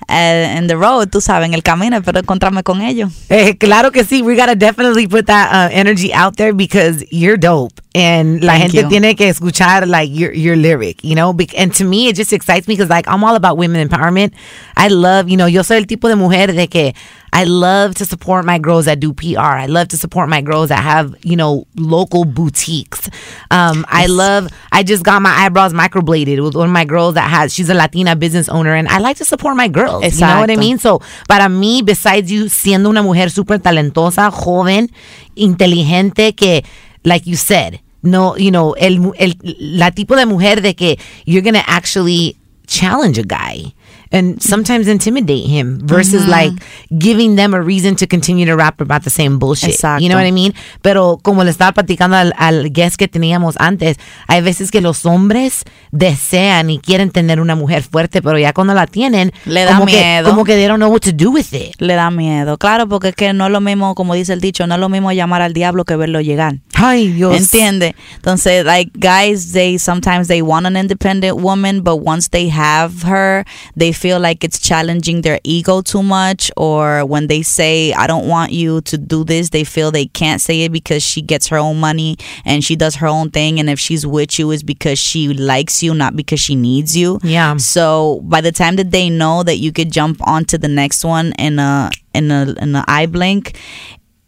in the road. Tú sabes, en el camino, espero encontrarme con ellos. Eh, claro que sí. We gotta definitely put that uh, energy out there because you're dope, and la Thank gente you. tiene que escuchar like your your lyric, you know. And to me, it just excites me because like I'm all about women empowerment. I love, you know, yo soy el tipo de mujer de que I love to support my girls that do PR. I love to support my girls that have, you know, local boutiques. Um, I love. I just got my eyebrows microbladed with one of my girls that has. She's a Latina business owner, and I like to support my girls. You know what I mean? So, para mí, besides you siendo una mujer súper talentosa, joven, inteligente, que, like you said, no, you know, el, el, la tipo de mujer de que you're gonna actually challenge a guy and sometimes intimidate him versus like giving them a reason to continue to rap about the same bullshit. Exacto. You know what I mean? Pero como le estaba platicando al, al guest que teníamos antes, hay veces que los hombres desean y quieren tener una mujer fuerte, pero ya cuando la tienen, Le da como que, miedo. como que they don't know what to do with it. Le da miedo. Claro, porque es que no es lo mismo, como dice el dicho, no es lo mismo llamar al diablo que verlo llegar. Ay, Dios. Entiende? Entonces, like guys, they sometimes they want an independent woman, but once they have her, they feel like it's challenging their ego too much. Or when they say, "I don't want you to do this," they feel they can't say it because she gets her own money and she does her own thing. And if she's with you, is because she likes you, not because she needs you. Yeah. So by the time that they know that you could jump onto the next one in a in a in a eye blink,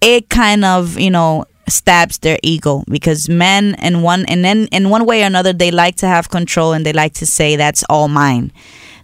it kind of you know stabs their ego because men in one and then in one way or another they like to have control and they like to say that's all mine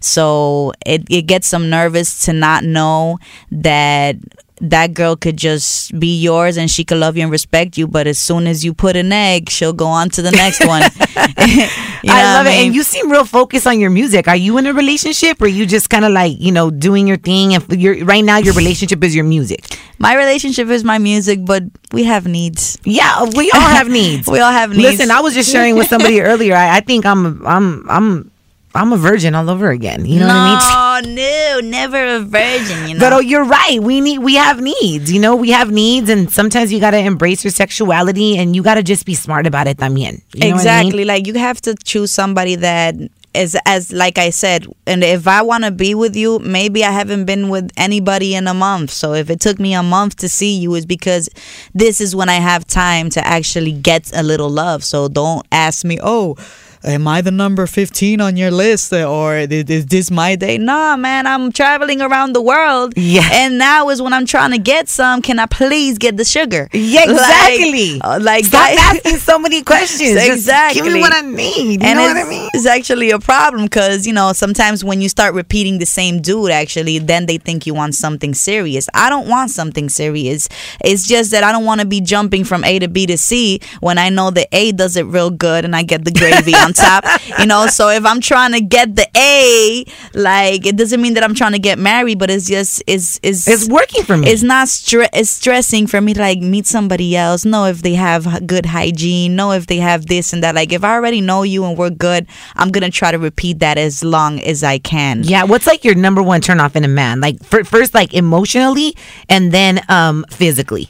so it, it gets them nervous to not know that that girl could just be yours and she could love you and respect you but as soon as you put an egg she'll go on to the next one You know I love it. mean? And you seem real focused on your music. Are you in a relationship or you just kind of like, you know, doing your thing? And you're right now, your relationship is your music. my relationship is my music but we have needs Yeah, we all have needs. we all have needs Listen, I was just sharing with somebody earlier. I, I think I'm, I'm, I'm, I'm a virgin all over again. You know what I mean? no, no, never a virgin. You know. But oh, you're right. We need, we have needs. You know, we have needs, and sometimes you gotta embrace your sexuality, and you gotta just be smart about it también. You know what I exactly. mean? Like you have to choose somebody that is as like I said, and if I want to be with you, maybe I haven't been with anybody in a month. So if it took me a month to see you, is because this is when I have time to actually get a little love. So don't ask me, oh. Am I the number 15 on your list or is this my day? Nah, man, I'm traveling around the world. Yeah. And now is when I'm trying to get some. Can I please get the sugar? Yeah, exactly. Like, uh, like Stop guys- asking so many questions. Just exactly. give me what I need. You and know what I mean? it's actually a problem because you know sometimes when you start repeating the same dude, actually, then they think you want something serious. I don't want something serious. It's just that I don't want to be jumping from A to B to C when I know the A does it real good and I get the gravy on top. You know, so if I'm trying to get the A, like it doesn't mean that I'm trying to get married, but it's just it's it's It's working for me. it's not stre- it's stressing for me to like meet somebody else know if they have good hygiene know if they have this and that like if i already know you and we're good i'm gonna try to repeat that as long as i can Yeah, what's like your number one turn off in a man? Like fir- first, like emotionally, and then um physically.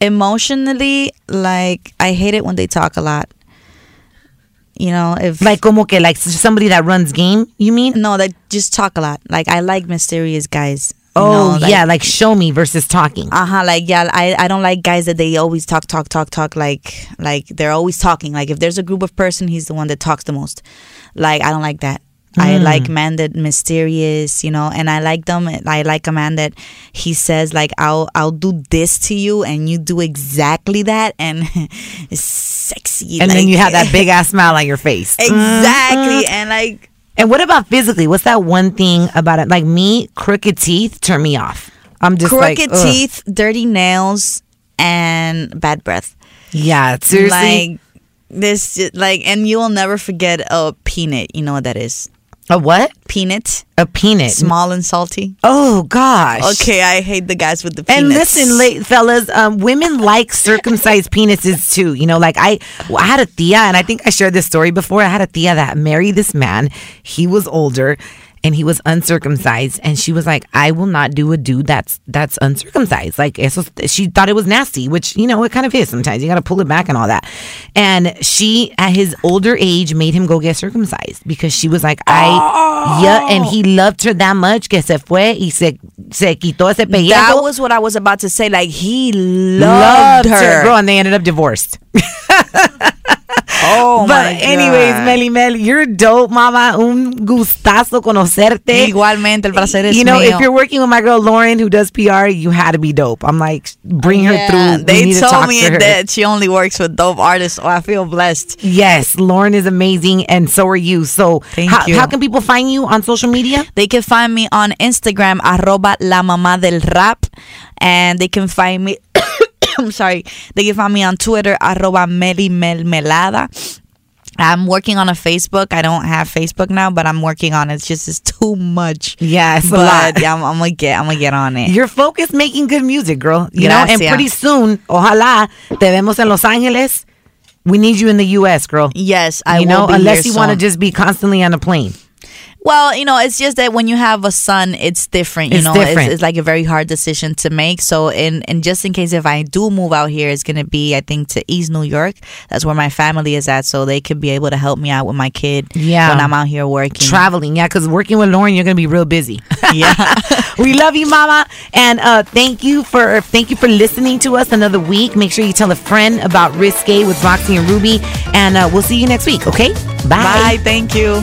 emotionally like i hate it when they talk a lot you know if Like como que like somebody that runs game. You mean? no they just talk a lot like i like mysterious guys Oh know, yeah, like show me versus talking. uh-huh like yeah I, I don't like guys that they always talk talk talk talk like like they're always talking like if there's a group of person he's the one that talks the most like i don't like that I mm. like men that mysterious, you know, and I like them. I like a man that he says like I'll I'll do this to you and you do exactly that and it's sexy. and then you have that big ass smile on your face. exactly uh-huh. and like And what about physically? What's that one thing about it? Like me, crooked teeth turn me off. I'm just crooked ugh. teeth, dirty nails, and bad breath. Yeah, seriously. Like this, like, and you will never forget a peanut. You know what that is? A what? Peanut, A peanut. small and salty. Oh gosh. Okay, I hate the guys with the peanuts. And listen, late fellas, um, women like circumcised penises too. You know, like I, I had a tia, and I think I shared this story before. I had a tia that married this man. He was older, and he was uncircumcised, and she was like, "I will not do a dude that's that's uncircumcised." Like, she thought it was nasty, which you know it kind of is sometimes. You got to pull it back and all that. And she, at his older age, made him go get circumcised because she was like, "I, oh. yeah," and he loved her that much que se fue y se se quitó ese pellejo. that was what I was about to say. Like he loved, her. girl, and they ended up divorced. Oh but my anyways, God. Mely Mel, you're dope, mama. Un gustazo conocerte. Igualmente, el placer es you know, mío. if you're working with my girl Lauren, who does PR, you had to be dope. I'm like, bring her Yeah, through. We They told me to that she only works with dope artists. Oh, I feel blessed. Yes, Lauren is amazing, and so are you. So, how, you. how can people find you on social media? They can find me on Instagram, arroba la mamá del rap. And they can find me, I'm sorry, they can find me on Twitter, arroba meli mel melada. I'm working on a Facebook. I don't have Facebook now, but I'm working on it. It's just it's too much. Yeah, it's a but lot. yeah, I'm, I'm gonna get I'm gonna get on it. You're focused making good music, girl. You know, and pretty soon, ojalá te vemos en Los Angeles. We need you in the U.S., girl. yes, I you know, be unless you want to just be constantly on a plane. Well, you know, it's just that when you have a son, it's different. You It's know, different. It's, it's like a very hard decision to make. So, in and just in case if I do move out here, it's gonna be I think to East New York. That's where my family is at, so they could be able to help me out with my kid. Yeah. when I'm out here working. Traveling, yeah, because working with Lauren, you're gonna be real busy. yeah. we love you, Mama, and uh, thank you for thank you for listening to us another week. Make sure you tell a friend about Risque with Roxy and Ruby, and uh, we'll see you next week. Okay, Bye. Bye. Thank you.